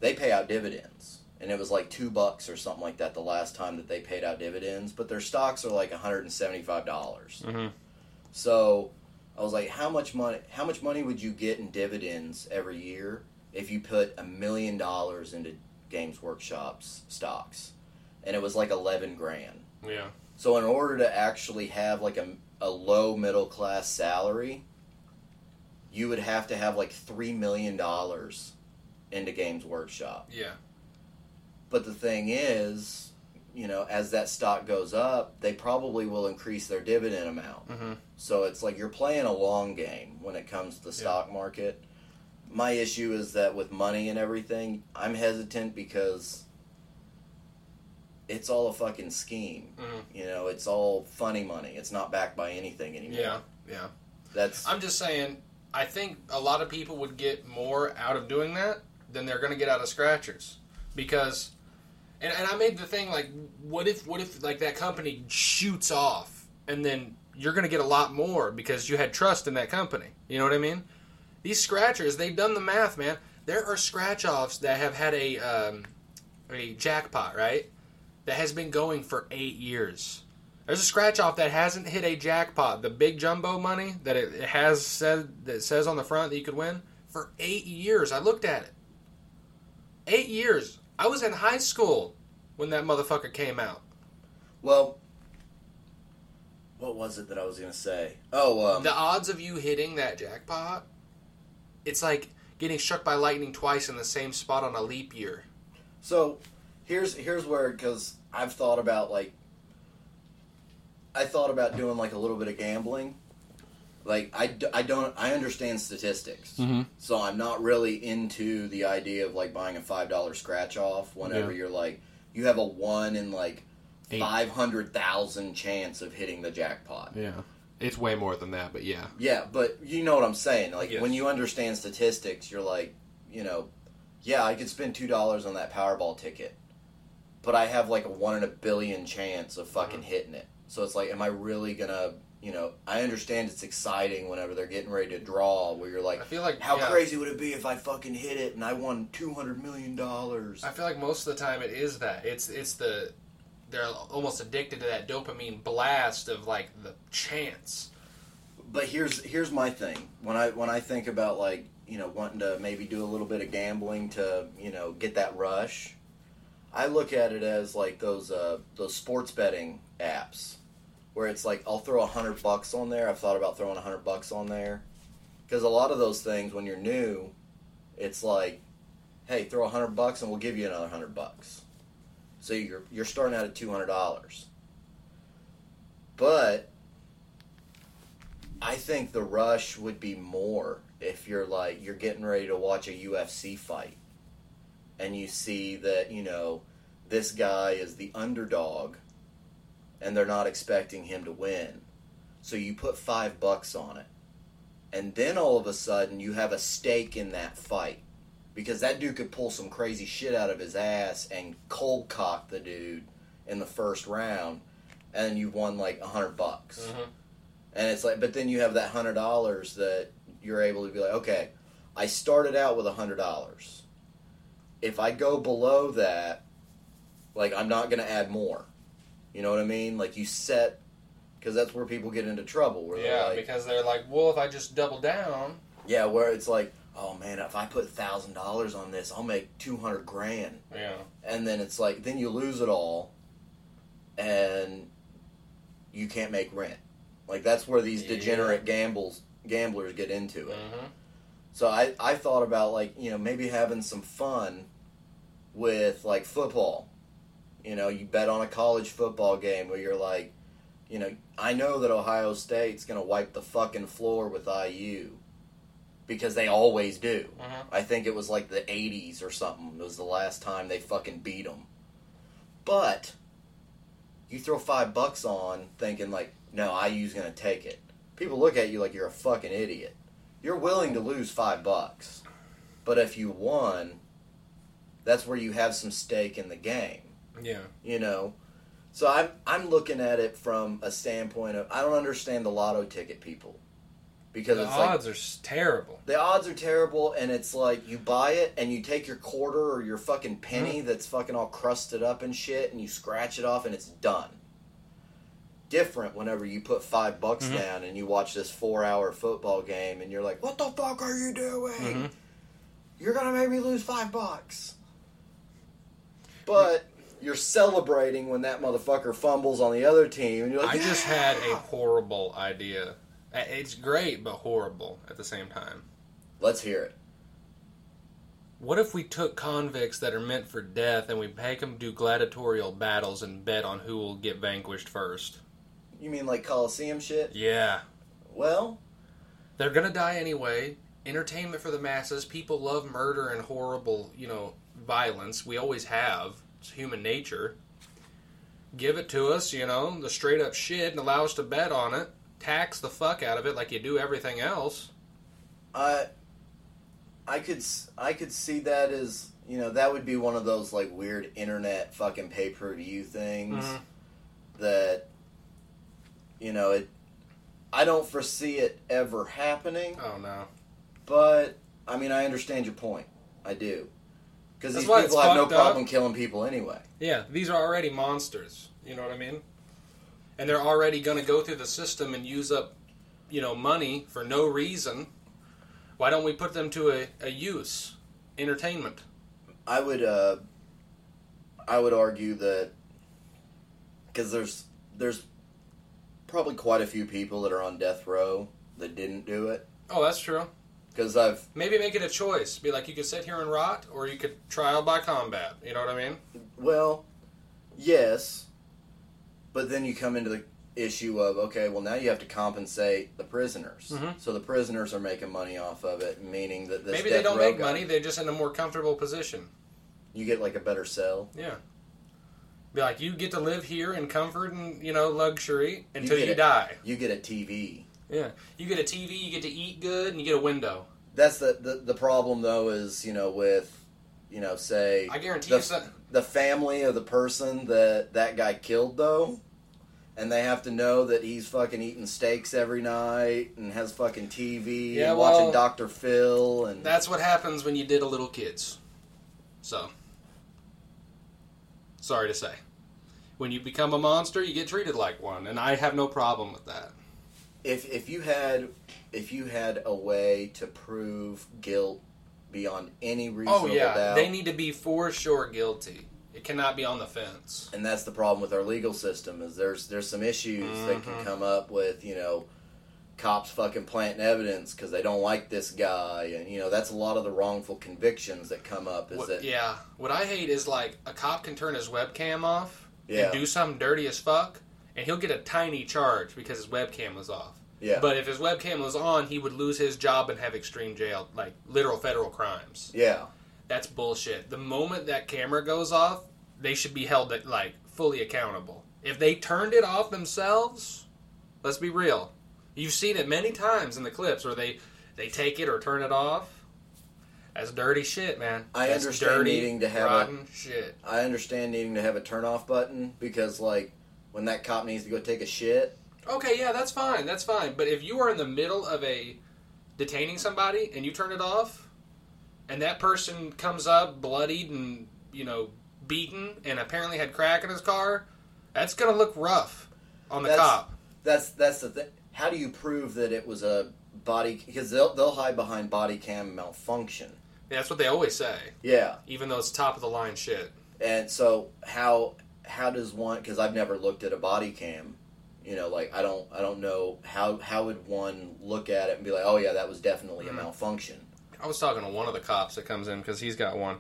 they pay out dividends. And it was like two bucks or something like that the last time that they paid out dividends, but their stocks are like $175. dollars Mhm. So I was like, how much money? How much money would you get in dividends every year if you put a million dollars into Games Workshop's stocks? And it was like eleven grand. Yeah. So in order to actually have like a, a low middle class salary, you would have to have like three million dollars into Games Workshop. Yeah. But the thing is, you know, as that stock goes up, they probably will increase their dividend amount. Mhm. So it's like you're playing a long game when it comes to the stock market. My issue is that with money and everything, I'm hesitant because it's all a fucking scheme. Mhm. You know, it's all funny money. It's not backed by anything anymore. Yeah. Yeah. That's I'm just saying, I think a lot of people would get more out of doing that than they're going to get out of scratchers. Because, and, and I made the thing like, what if, what if like that company shoots off and then you're going to get a lot more because you had trust in that company. You know what I mean? These scratchers, they've done the math, man. There are scratch offs that have had a, um, a jackpot, right? That has been going for eight years. There's a scratch off that hasn't hit a jackpot, the big jumbo money that it has said that says on the front that you could win for eight years. I looked at it. Eight years. I was in high school when that motherfucker came out. well. What was it that I was gonna say? Oh, um, The odds of you hitting that jackpot, it's like getting struck by lightning twice in the same spot on a leap year. So here's here's where because I've thought about like I thought about doing like a little bit of gambling. Like I, I don't I understand statistics, Mhm. so I'm not really into the idea of like buying a five dollar scratch off whenever Yeah. you're like you have a one in like five hundred thousand chance of hitting the jackpot. Yeah. It's way more than that, but yeah. Yeah, but you know what I'm saying. Like Yes. when you understand statistics, you're like, you know, yeah, I could spend two dollars on that Powerball ticket, but I have like a one in a billion chance of fucking Mm-hmm. hitting it. So it's like, am I really gonna? You know, I understand it's exciting whenever they're getting ready to draw, where you're like, I feel like how yeah. crazy would it be if I fucking hit it and I won two hundred million dollars? I feel like most of the time it is that. It's it's the they're almost addicted to that dopamine blast of like the chance. but here's here's my thing when I when I think about like you know wanting to maybe do a little bit of gambling to you know get that rush, I look at it as like those uh, those sports betting apps where it's like I'll throw a hundred bucks on there. I've thought about throwing a hundred bucks on there because a lot of those things when you're new, it's like, hey, throw a hundred bucks and we'll give you another hundred bucks. So you're you're starting out at two hundred dollars. But I think the rush would be more if you're like you're getting ready to watch a UFC fight and you see that, you know, this guy is the underdog and they're not expecting him to win. So you put 5 bucks on it. And then all of a sudden you have a stake in that fight because that dude could pull some crazy shit out of his ass and cold cock the dude in the first round and you won like a hundred bucks mm-hmm. and it's like but then you have that hundred dollars that you're able to be like okay i started out with a hundred dollars if i go below that like i'm not going to add more. You know what i mean? Like you set because that's where people get into trouble where Yeah, like because they're like, well, if I just double down, yeah where it's like oh man if i put thousand dollars on this i'll make 200 grand. Yeah, and then it's like then you lose it all and you can't make rent. Like that's where these Yeah. degenerate gambles gamblers get into it. Hmm so I, I thought about like you know maybe having some fun with like football you know you bet on a college football game where you're like you know i know that ohio state's going to wipe the fucking floor with iu because they always do Mhm. i think it was like the 80s or something It was the last time they fucking beat them but you throw five bucks on thinking like no iu's going to take it people look at you like you're a fucking idiot. You're willing to lose five bucks, but if you won, that's where you have some stake in the game. Yeah. You know, so I'm I'm looking at it from a standpoint of I don't understand the lotto ticket people because The it's like odds are terrible. the odds are terrible and it's like you buy it and you take your quarter or your fucking Mm. penny that's fucking all crusted up and shit and you scratch it off and it's done different whenever you put five bucks Mm-hmm. down and you watch this four hour football game and you're like what the fuck are you doing Mm-hmm. you're gonna make me lose five bucks but you're celebrating when that motherfucker fumbles on the other team and you're like I just had a horrible idea. It's great, but horrible at the same time. let's hear it What if we took convicts that are meant for death and we make them do gladiatorial battles and bet on who will get vanquished first? You mean like coliseum shit Yeah. well They're gonna die anyway. Entertainment for the masses. People love murder and horrible, you know, violence. We always have. It's human nature. Give it to us, you know, the straight up shit, and allow us to bet on it. Tax the fuck out of it like you do everything else. I I could I could see that as you know that would be one of those like weird internet fucking pay per view things Mhm. that you know it. I don't foresee it ever happening, Oh no. but I mean I understand your point. I do because these why it's people have no fucked up. problem killing people anyway. Yeah, these are already monsters. You know what I mean? And they're already going to go through the system and use up, you know, money for no reason. Why don't we put them to a, a use? Entertainment. I would uh, I would argue that because there's there's probably quite a few people that are on death row that didn't do it Oh, that's true. because I've Maybe make it a choice. Be like, you could sit here and rot, or you could trial by combat. You know what I mean? well yes but then you come into the issue of okay well now you have to compensate the prisoners Mhm. so the prisoners are making money off of it meaning that this Maybe they don't make guy- money. They're just in a more comfortable position. you get like a better cell Yeah. Be like, you get to live here in comfort and you know luxury until get you, it. die. you get a TV Yeah. You get a TV. You get to eat good, and you get a window. That's the, the the problem though is you know with you know say I guarantee the, you the family of the person that that guy killed though and they have to know that he's fucking eating steaks every night and has fucking TV Yeah, and well, watching Dr. Phil and That's what happens when you did a little kids. So, sorry to say. When you become a monster, you get treated like one, and I have no problem with that. if if you had if you had a way to prove guilt beyond any reasonable Oh yeah, doubt they need to be for sure guilty. It cannot be on the fence. and that's the problem with our legal system is there's there's some issues that can Mhm. come up with you know cops fucking planting evidence because they don't like this guy and you know that's a lot of the wrongful convictions that come up is What, that yeah, what I hate is like a cop can turn his webcam off Yeah. and do something dirty as fuck, and he'll get a tiny charge because his webcam was off. yeah But if his webcam was on, he would lose his job and have extreme jail, like literal federal crimes. yeah That's bullshit. The moment that camera goes off, they should be held like fully accountable. If they turned it off themselves, let's be real. You've seen it many times in the clips where they they take it or turn it off. That's dirty shit, man. I That's understand dirty, needing to have a- rotten shit. i understand needing to have a turn off button because like when that cop needs to go take a shit Okay, yeah, that's fine. That's fine. But if you are in the middle of a detaining somebody and you turn it off, and that person comes up bloodied and you know beaten and apparently had crack in his car, that's gonna look rough on the That's- cop. that's that's the thing how do you prove that it was a body because they'll, they'll hide behind body cam malfunction Yeah, that's what they always say, yeah even though it's top of the line shit. And so how how does one? Because I've never looked at a body cam. You know, like I don't I don't know how how would one look at it and be like, oh yeah, that was definitely Mhm. a malfunction. I was talking to one of the cops that comes in because he's got one.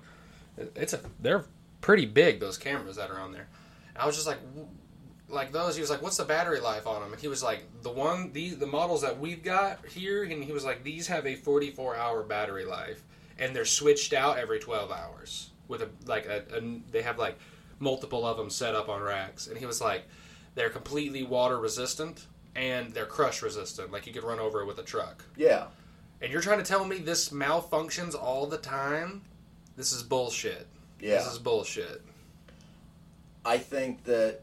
It's a they're pretty big those cameras that are on there. I was just like, like those. He was like, "What's the battery life on them?" And he was like, "The one these the models that we've got here." And he was like, "These have a 44 hour battery life, and they're switched out every 12 hours with a like a, a they have like multiple of them set up on racks." And he was like, "They're completely water resistant." and they're crush resistant. Like you could run over it with a truck. Yeah. And you're trying to tell me this malfunctions all the time? This is bullshit. Yeah. This is bullshit. I think that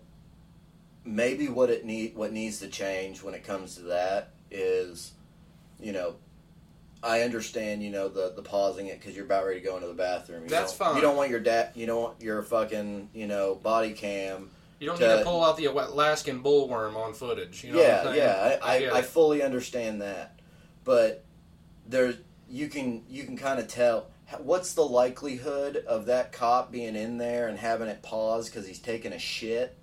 maybe what it need what needs to change when it comes to that is, you know, I understand, you know, the the pausing it because you're about ready to go into the bathroom. You That's fine. You don't want your dad. You don't want your fucking you know body cam. You don't To- need to pull out the Alaskan bullworm on footage. You know yeah, yeah. I, get I, I fully understand that, but there you can you can kind of tell what's the likelihood of that cop being in there and having it pause because he's taking a shit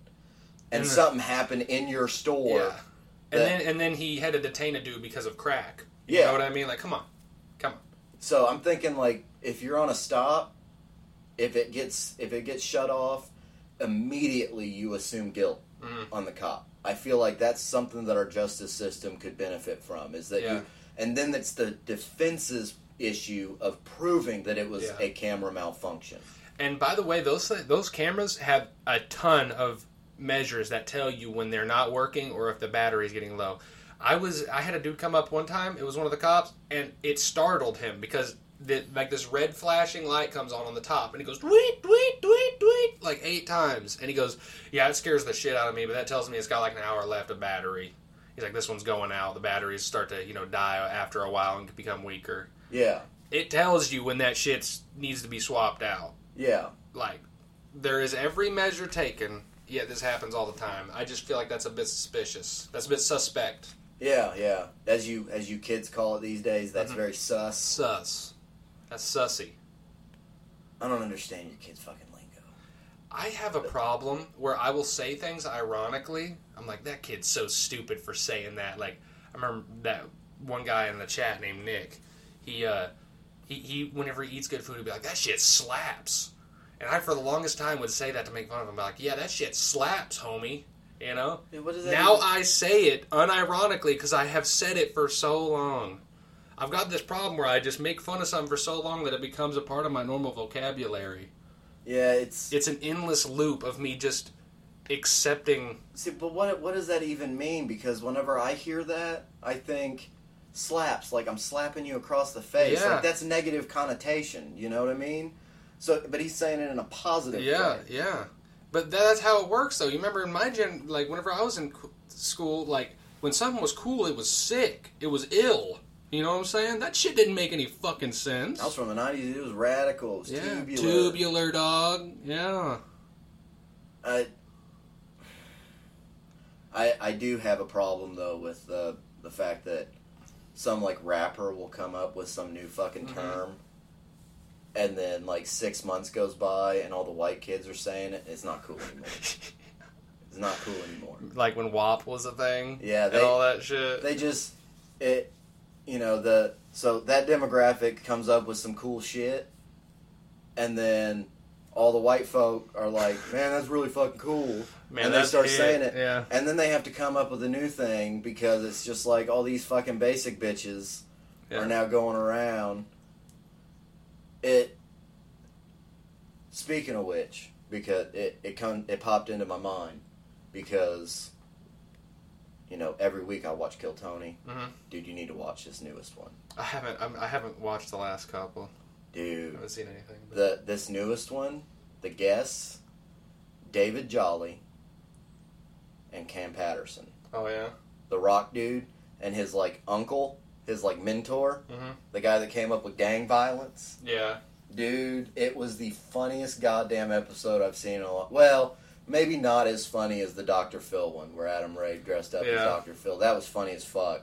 and the- something happened in your store. Yeah. And that- then and then he had to detain a dude because of crack. You Yeah. know what I mean? Like, come on. Come on. So I'm thinking like if you're on a stop, if it gets if it gets shut off, immediately you assume guilt Mhm. on the cop. I feel like that's something that our justice system could benefit from. Is that Yeah. you, and then it's the defense's issue of proving that it was Yeah. a camera malfunction. And by the way, those those cameras have a ton of measures that tell you when they're not working or if the battery's getting low. I was I had a dude come up one time. It was one of the cops, and it startled him because the, like this red flashing light comes on on the top, and he goes tweet tweet tweet tweet like eight times, and he goes, "Yeah, it scares the shit out of me, but that tells me it's got like an hour left of battery." He's like, "This one's going out. The batteries start to you know die after a while and become weaker." Yeah, It tells you when that shit needs to be swapped out yeah, like there is every measure taken yet this happens all the time. I just feel like that's a bit suspicious. That's a bit suspect. Yeah, yeah. As you as you kids call it these days, that's Mhm. very sus. sus. That's sussy. I don't understand your kids' fucking lingo. i have a problem where i will say things ironically. I'm like that kid's so stupid for saying that. Like i remember that one guy in the chat named nick. He uh he, he whenever he eats good food he'd be like that shit slaps and i for the longest time would say that to make fun of him like yeah that shit slaps homie you know Yeah, what does that Now even- I say it unironically because I have said it for so long. I've got this problem where I just make fun of something for so long that it becomes a part of my normal vocabulary. yeah, it's It's an endless loop of me just accepting. See, but what what does that even mean? Because whenever I hear that, I think slaps, like I'm slapping you across the face. Yeah. Like that's negative connotation. You know what I mean? So, but he's saying it in a positive Yeah, way. yeah. But that's how it works, though. You remember in my gen, like whenever I was in school, like when something was cool, it was sick, it was ill. You know what I'm saying? That shit didn't make any fucking sense. I was from the '90s. It was radical. It was yeah, tubular. tubular dog. Yeah. I, I I do have a problem though with the the fact that some like rapper will come up with some new fucking Mhm. term, and then like six months goes by and all the white kids are saying it. It's not cool anymore. [laughs] it's not cool anymore. like when WAP was a thing. Yeah, and they- all that shit. They just it, you know the so that demographic comes up with some cool shit, and then all the white folk are like, man, that's really fucking cool. Man, and they start it. saying it. Yeah. And then they have to come up with a new thing because it's just like all these fucking basic bitches Yeah. are now going around. It. Speaking of which, because it it come it popped into my mind because. You know, every week I watch Kill Tony. Mhm. Dude, you need to watch this newest one. I haven't. I'm, I haven't watched the last couple. I Dude, haven't seen anything. But the this newest one, the guests, David Jolly, and Cam Patterson. oh yeah. the rock dude and his like uncle, his like mentor, Mhm. the guy that came up with gang violence. Yeah. Dude, it was the funniest goddamn episode I've seen in a lot. Well, maybe not as funny as the Dr. Phil one where Adam Ray dressed up as Dr. Phil. That was funny as fuck.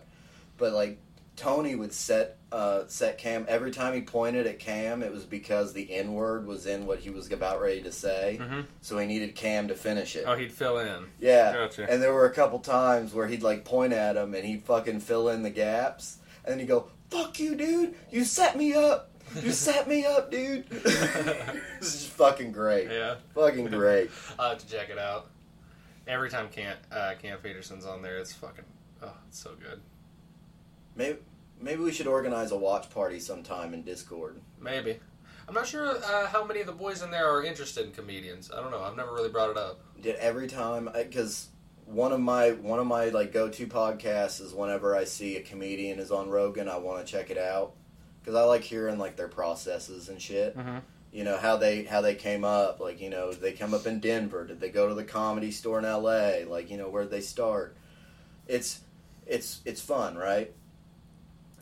But like Tony would set uh, set Cam every time he pointed at Cam, it was because the N word was in what he was about ready to say. Mhm. So he needed Cam to finish it. Oh, he'd fill in. Yeah. Gotcha. And there were a couple times where he'd like point at him and he'd fucking fill in the gaps. And then he'd go, Fuck you, dude. You set me up. You set me up, dude. [laughs] this is fucking great. Yeah. Fucking [laughs] great. I'll have to check it out. Every time Cam uh, Cam Patterson's on there, it's fucking. Oh, it's so good. Maybe maybe we should organize a watch party sometime in Discord. Maybe. I'm not sure uh, how many of the boys in there are interested in comedians. I don't know. I've never really brought it up. Did every time because one of my one of my like go to podcasts is whenever I see a comedian is on Rogan, I want to check it out because I like hearing like their processes and shit. Mhm. You know how they how they came up. Like you know they come up in Denver. Did they go to the comedy store in L.A.? Like you know where they start? It's it's it's fun, right?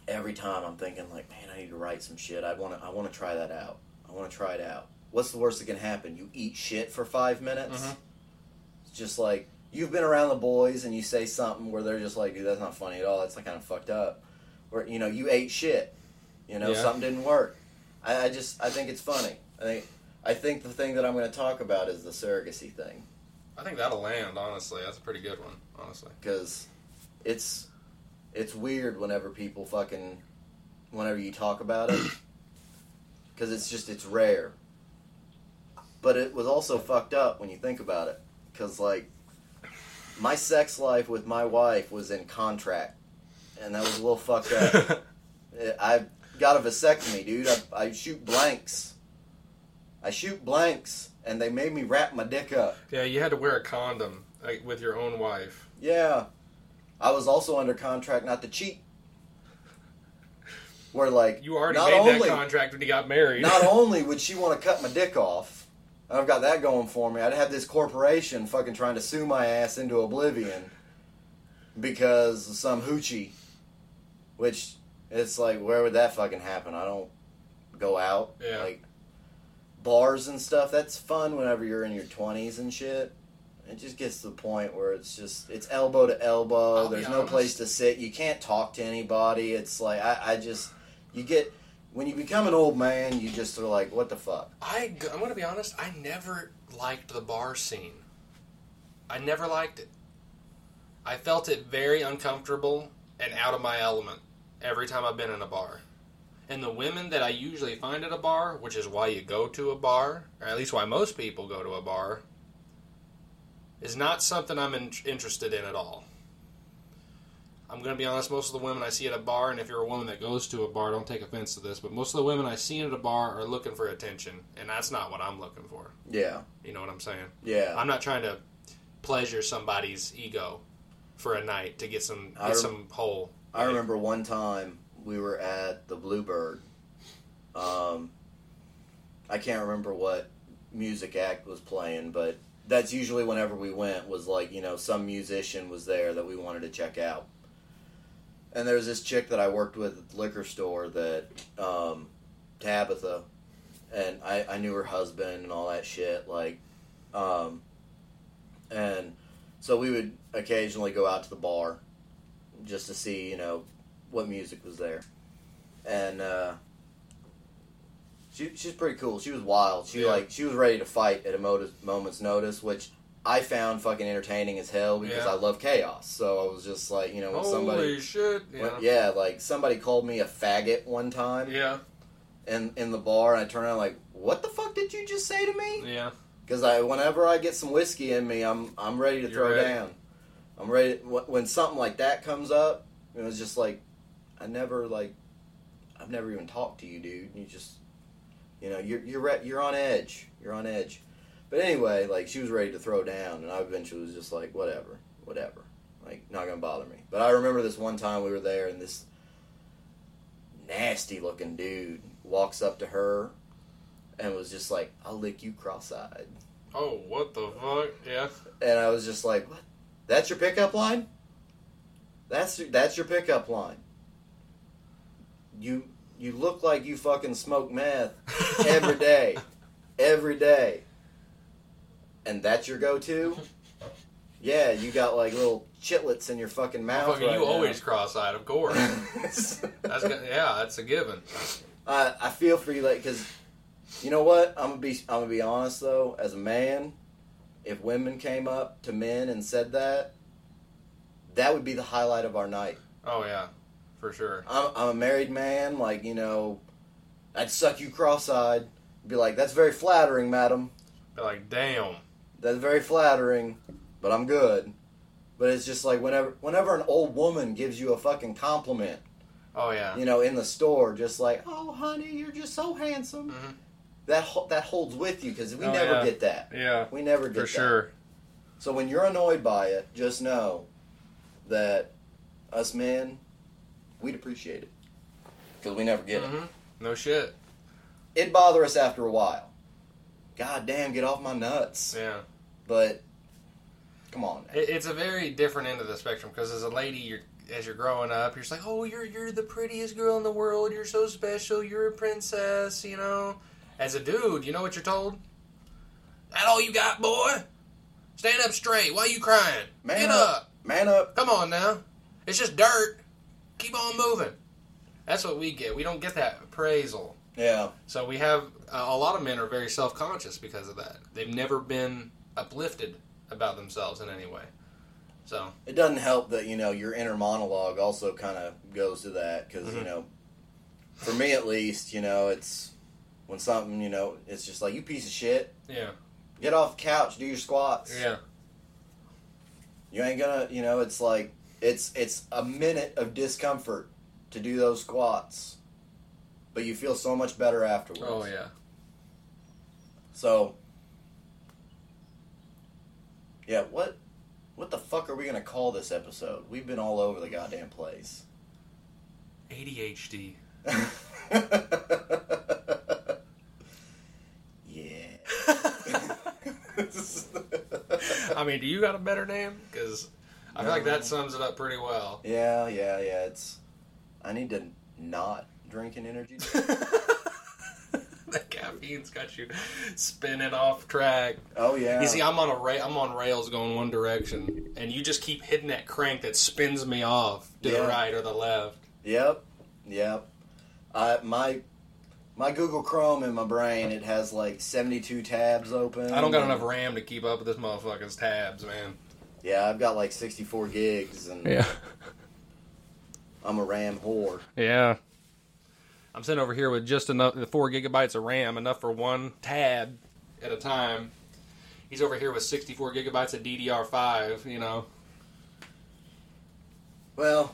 Every time I'm thinking like, man, I need to write some shit. I want to I want to try that out. I want to try it out. What's the worst that can happen? You eat shit for five minutes. Mhm. It's just like you've been around the boys and you say something where they're just like, dude, that's not funny at all. That's like kind of fucked up. Or you know, you ate shit. You know, Yeah. something didn't work. I, I just I think it's funny. I think I think the thing that I'm going to talk about is the surrogacy thing I think that'll land. Honestly, that's a pretty good one. Honestly. because it's it's weird whenever people fucking whenever you talk about it [clears throat] because it's just it's rare. But it was also fucked up when you think about it because like my sex life with my wife was in contract, and that was a little fucked up. [laughs] I got a vasectomy, dude. I, I shoot blanks. I shoot blanks, and they made me wrap my dick up. yeah, you had to wear a condom like, with your own wife. Yeah. I was also under contract not to cheat. Where like You already not made only that contract when you got married. not [laughs] only would she want to cut my dick off, I've got that going for me. I'd have this corporation fucking trying to sue my ass into oblivion because of some hoochie. Which it's like, where would that fucking happen? I don't go out. Yeah. Like bars and stuff. That's fun whenever you're in your twenties and shit. It just gets to the point where it's just it's elbow to elbow. I'll There's no honest. place to sit. You can't talk to anybody. It's like I, I just you get when you become an old man, you just are like, what the fuck? I, I'm going to be honest, I never liked the bar scene. I never liked it. I felt it very uncomfortable and out of my element every time I've been in a bar. And the women that I usually find at a bar, which is why you go to a bar, or at least why most people go to a bar, is not something I'm in- interested in at all. I'm going to be honest, most of the women I see at a bar, and if you're a woman that goes to a bar, don't take offense to this, but most of the women I see at a bar are looking for attention, and that's not what I'm looking for. Yeah, You know what I'm saying? yeah. I'm not trying to pleasure somebody's ego for a night to get some I get rem- some hole. I remember one time we were at the Bluebird. Um, I can't remember what music act was playing, but that's usually whenever we went was like you know some musician was there that we wanted to check out. And there was this chick that I worked with at the liquor store that um, Tabitha, and I, I knew her husband and all that shit. Like, um, and so we would occasionally go out to the bar just to see, you know, what music was there. And uh, she she's pretty cool. She was wild. She Yeah. like she was ready to fight at a moment's notice, which I found fucking entertaining as hell because Yeah. I love chaos. So I was just like, you know, when somebody Holy shit! when- Yeah. yeah, like somebody called me a faggot one time yeah, in in the bar, and I turned around like, what the fuck did you just say to me? yeah, Because I, whenever I get some whiskey in me, I'm I'm ready to You're throw ready. down. I'm ready. wh- When something like that comes up, it was just like, I never like, I've never even talked to you, dude. You just, you know, you're you're you're on edge. You're on edge. But anyway, like she was ready to throw down, and I eventually was just like, whatever, whatever. Like not gonna bother me. But I remember this one time we were there, and this nasty looking dude walks up to her and was just like, "I'll lick you cross-eyed." Oh, what the fuck? Yeah. and I was just like, "What? That's your pickup line? That's that's your pickup line. You you look like you fucking smoke meth every day, [laughs] every day, and that's your go-to. [laughs] Yeah, you got like little chitlets in your fucking mouth. Fucking, right you now. always cross-eyed, of course. [laughs] That's yeah, that's a given. I I feel for you, like, because you know what? I'm gonna be I'm gonna be honest though. As a man, if women came up to men and said that, that would be the highlight of our night. Oh yeah, for sure. I'm, I'm a married man. Like you know, I'd suck you cross-eyed. Be like, that's very flattering, madam. Be like, damn. That's very flattering, but I'm good. But it's just like whenever whenever an old woman gives you a fucking compliment, Oh yeah. you know, in the store, just like, "Oh, honey, you're just so handsome." Mhm. That ho- that holds with you because we Oh, never yeah. get that. Yeah, We never get that. for that. sure. So when you're annoyed by it, just know that us men, we'd appreciate it because we never get it. Mhm. No shit. It'd bother us after a while. God damn, get off my nuts. Yeah. But come on. It, it's a very different end of the spectrum because as a lady, you're as you're growing up, you're just like, oh, you're you're the prettiest girl in the world. You're so special. You're a princess. You know. As a dude, you know what you're told? That all you got, boy? Stand up straight. Why are you crying? Man Get up. up. Man up. Come on now. It's just dirt. Keep on moving. That's what we get. We don't get that appraisal. Yeah. So we have a lot of men are very self conscious because of that. They've never been uplifted about themselves in any way. So It doesn't help that, you know, your inner monologue also kind of goes to that because, Mm-hmm. you know, for me at least, you know, it's when something, you know, it's just like, you piece of shit, yeah, get off the couch, do your squats. yeah, You ain't gonna, you know, it's like, it's it's a minute of discomfort to do those squats, but you feel so much better afterwards. oh yeah. So, yeah, what what the fuck are we gonna call this episode? We've been all over the goddamn place. ADHD. [laughs] yeah. [laughs] I mean, do you got a better name? Because I feel like that sums it up pretty well. yeah, yeah, yeah. It's I need to not drink an energy. drink. [laughs] [laughs] the caffeine's got you spinning off track. Oh yeah. You see, I'm on a ra- I'm on rails going one direction, and you just keep hitting that crank that spins me off to Yeah. the right or the left. Yep, yep. I my my Google Chrome in my brain it has like seventy two tabs open. I don't got enough RAM to keep up with this motherfucker's tabs, man. Yeah, I've got like sixty four gigs, and Yeah. I'm a RAM whore. Yeah. I'm sitting over here with just enough, the four gigabytes of RAM, enough for one tab at a time. He's over here with 64 gigabytes of DDR5, you know. Well,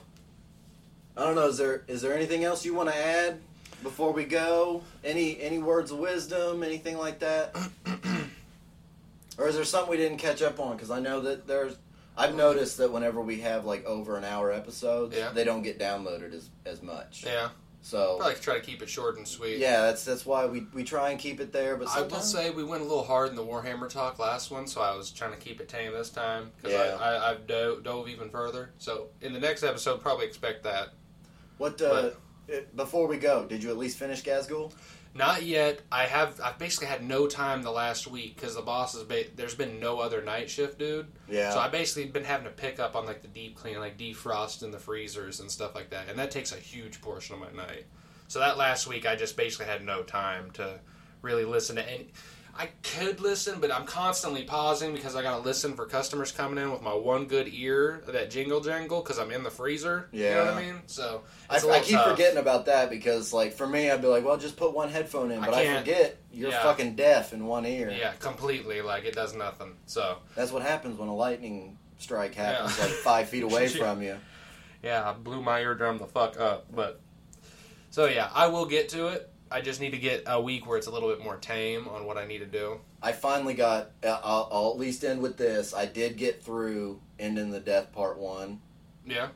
I don't know. Is there is there anything else you want to add before we go? Any any words of wisdom? Anything like that? [clears throat] or is there something we didn't catch up on? Because I know that there's. I've noticed that whenever we have like over an hour episodes, Yeah. they don't get downloaded as as much. Yeah. So I like to try to keep it short and sweet. yeah, that's that's why we we try and keep it there. But I will say we went a little hard in the Warhammer talk last one, so I was trying to keep it tame this time because Yeah. I, I, I've dove even further. So in the next episode, probably expect that. what uh, uh, before we go, did you at least finish Ghazghkull? Not yet. I have. I've basically had no time the last week because the boss has. Ba- there's been no other night shift, dude. Yeah. So I basically been having to pick up on like the deep clean, like defrosting the freezers and stuff like that, and that takes a huge portion of my night. So that last week, I just basically had no time to really listen to any. I could listen, but I'm constantly pausing because I got to listen for customers coming in with my one good ear, that jingle jangle, because I'm in the freezer. You know what I mean? So I, I keep tough. forgetting about that because, like, for me, I'd be like, "Well, just put one headphone in," but I, can't. forget you're Yeah. fucking deaf in one ear. Yeah, completely. Like it does nothing. So That's what happens when a lightning strike happens, Yeah. like [laughs] five feet away from you. Yeah, I blew my eardrum the fuck up. But so yeah, I will get to it. I just need to get a week where it's a little bit more tame on what I need to do. I finally got. uh, I'll, I'll at least end with this. I did get through End and the Death part one, Yeah,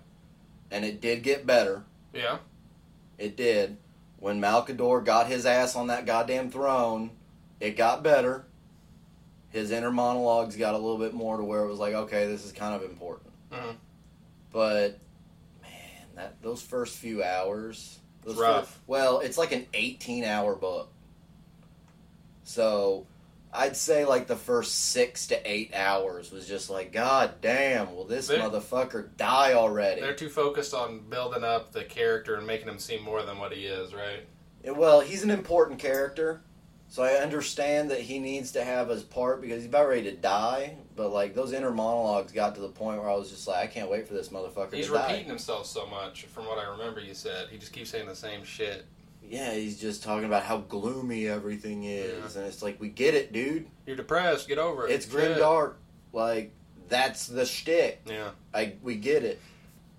and it did get better. yeah, It did. When Malkador got his ass on that goddamn throne, it got better. His inner monologues got a little bit more to where it was like, okay, this is kind of important. Mhm. But man, that those first few hours, It's rough. well, it's like an eighteen-hour book. So, I'd say like the first six to eight hours was just like, God damn, will this They- motherfucker die already? they're too focused on building up the character and making him seem more than what he is, right? Yeah, Well, he's an important character, so I understand that he needs to have his part because he's about ready to die. But like those inner monologues got to the point where I was just like, I can't wait for this motherfucker He's to die. repeating himself so much, from what I remember. You said he just keeps saying the same shit. Yeah, he's just talking about how gloomy everything is, Yeah. and it's like we get it, dude. You're depressed. Get over it. It's grim Shit. dark. Like that's the shtick. Yeah. I we get it.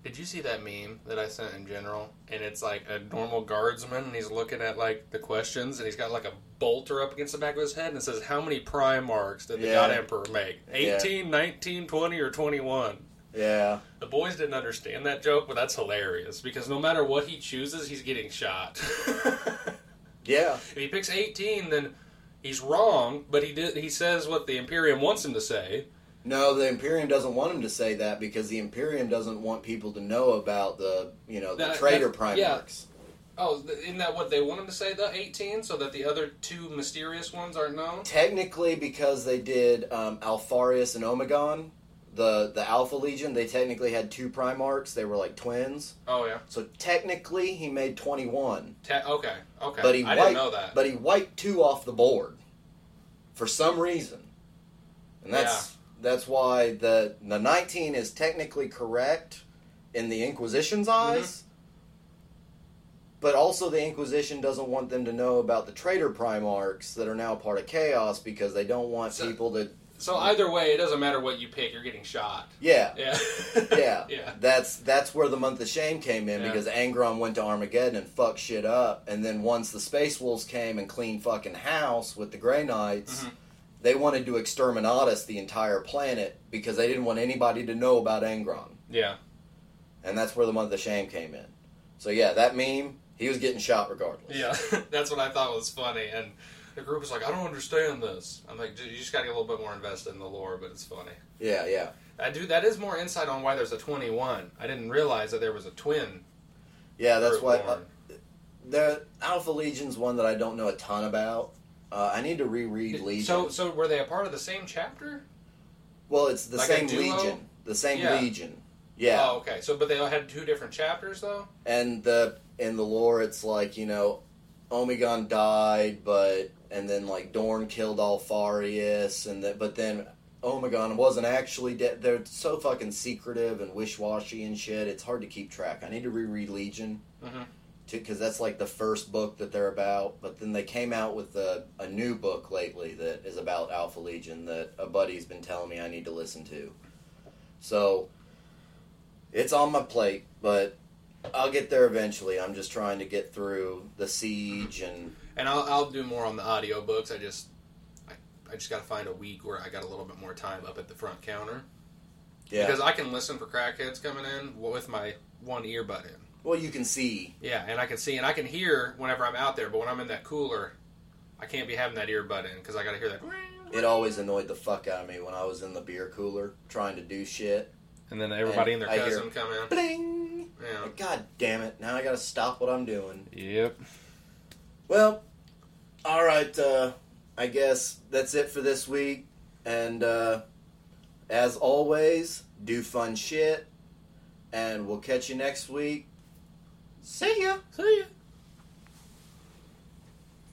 Did you see that meme that I sent in general? And it's like a normal guardsman, and he's looking at like the questions, and he's got like a bolter up against the back of his head and it says, How many Primarchs did the Yeah. God Emperor make? Yeah. 18, 19, 20, or 21? Yeah. The boys didn't understand that joke, but that's hilarious because no matter what he chooses, he's getting shot. [laughs] Yeah. if he picks 18, then he's wrong, but he did. He says what the Imperium wants him to say. No, the Imperium doesn't want him to say that because the Imperium doesn't want people to know about the, you know, the That- traitor that's- yeah. Oh, isn't that what they want him to say, the 18, so that the other two mysterious ones aren't known? Technically, because they did um, Alpharius and Omegon, the the Alpha Legion, they technically had two Primarchs. They were like twins. Oh, yeah. So technically, he made twenty one. Te- okay, okay. But he I wiped, didn't know that. But he wiped two off the board for some reason, and that's that's why the the nineteen is technically correct in the Inquisition's Mm-hmm. But also, the Inquisition doesn't want them to know about the traitor Primarchs that are now part of Chaos because they don't want So- people to. so either way, it doesn't matter what you pick, you're getting shot. Yeah, Yeah. yeah, [laughs] yeah. That's that's where the month of shame came in Yeah. because Angron went to Armageddon and fucked shit up, and then once the Space Wolves came and cleaned fucking house with the Grey Knights, Mhm. they wanted to exterminatus the entire planet because they didn't want anybody to know about Angron, Yeah. and that's where the month of shame came in. So yeah, that meme, he was getting shot regardless. Yeah. [laughs] That's what I thought was funny. And the group was like, I don't understand this. I'm like, "Dude, you just got to get a little bit more invested in the lore, but it's funny. yeah, yeah. I do. That is more insight on why there's a 21. I didn't realize that there was a twin. Yeah, that's why uh, the Alpha Legion's one that I don't know a ton about. Uh, I need to reread Legion. So, so were they a part of the same chapter? well, it's the like same? Legion, the same Yeah. Legion. Yeah, Oh, okay. So, but they all had two different chapters, though. and the in the lore, it's like you know, Omegon died, but and then like Dorn killed Alpharius, and that but then Omegon wasn't actually dead. They're so fucking secretive and wish washy and shit. It's hard to keep track. I need to reread Legion. Mhm. Because that's like the first book that they're about, but then they came out with a, a new book lately that is about Alpha Legion that a buddy's been telling me I need to listen to. So it's on my plate, but I'll get there eventually. I'm just trying to get through the siege and And I'll, I'll do more on the audio books. I just, I, I just got to find a week where I got a little bit more time up at the front counter yeah. because I can listen for crackheads coming in with my one earbud in. well, you can see. Yeah, and I can see and I can hear whenever I'm out there, but when I'm in that cooler, I can't be having that earbud in because I got to hear that. [laughs] It always annoyed the fuck out of me when I was in the beer cooler trying to do shit. And then everybody and And their cousin come in. Bling! Yeah. Like, God damn it! Now I got to stop what I'm doing. Yep. Well, all right. Uh, I guess that's it for this week. And uh, as always, do fun shit. And we'll catch you next week. See ya. See ya.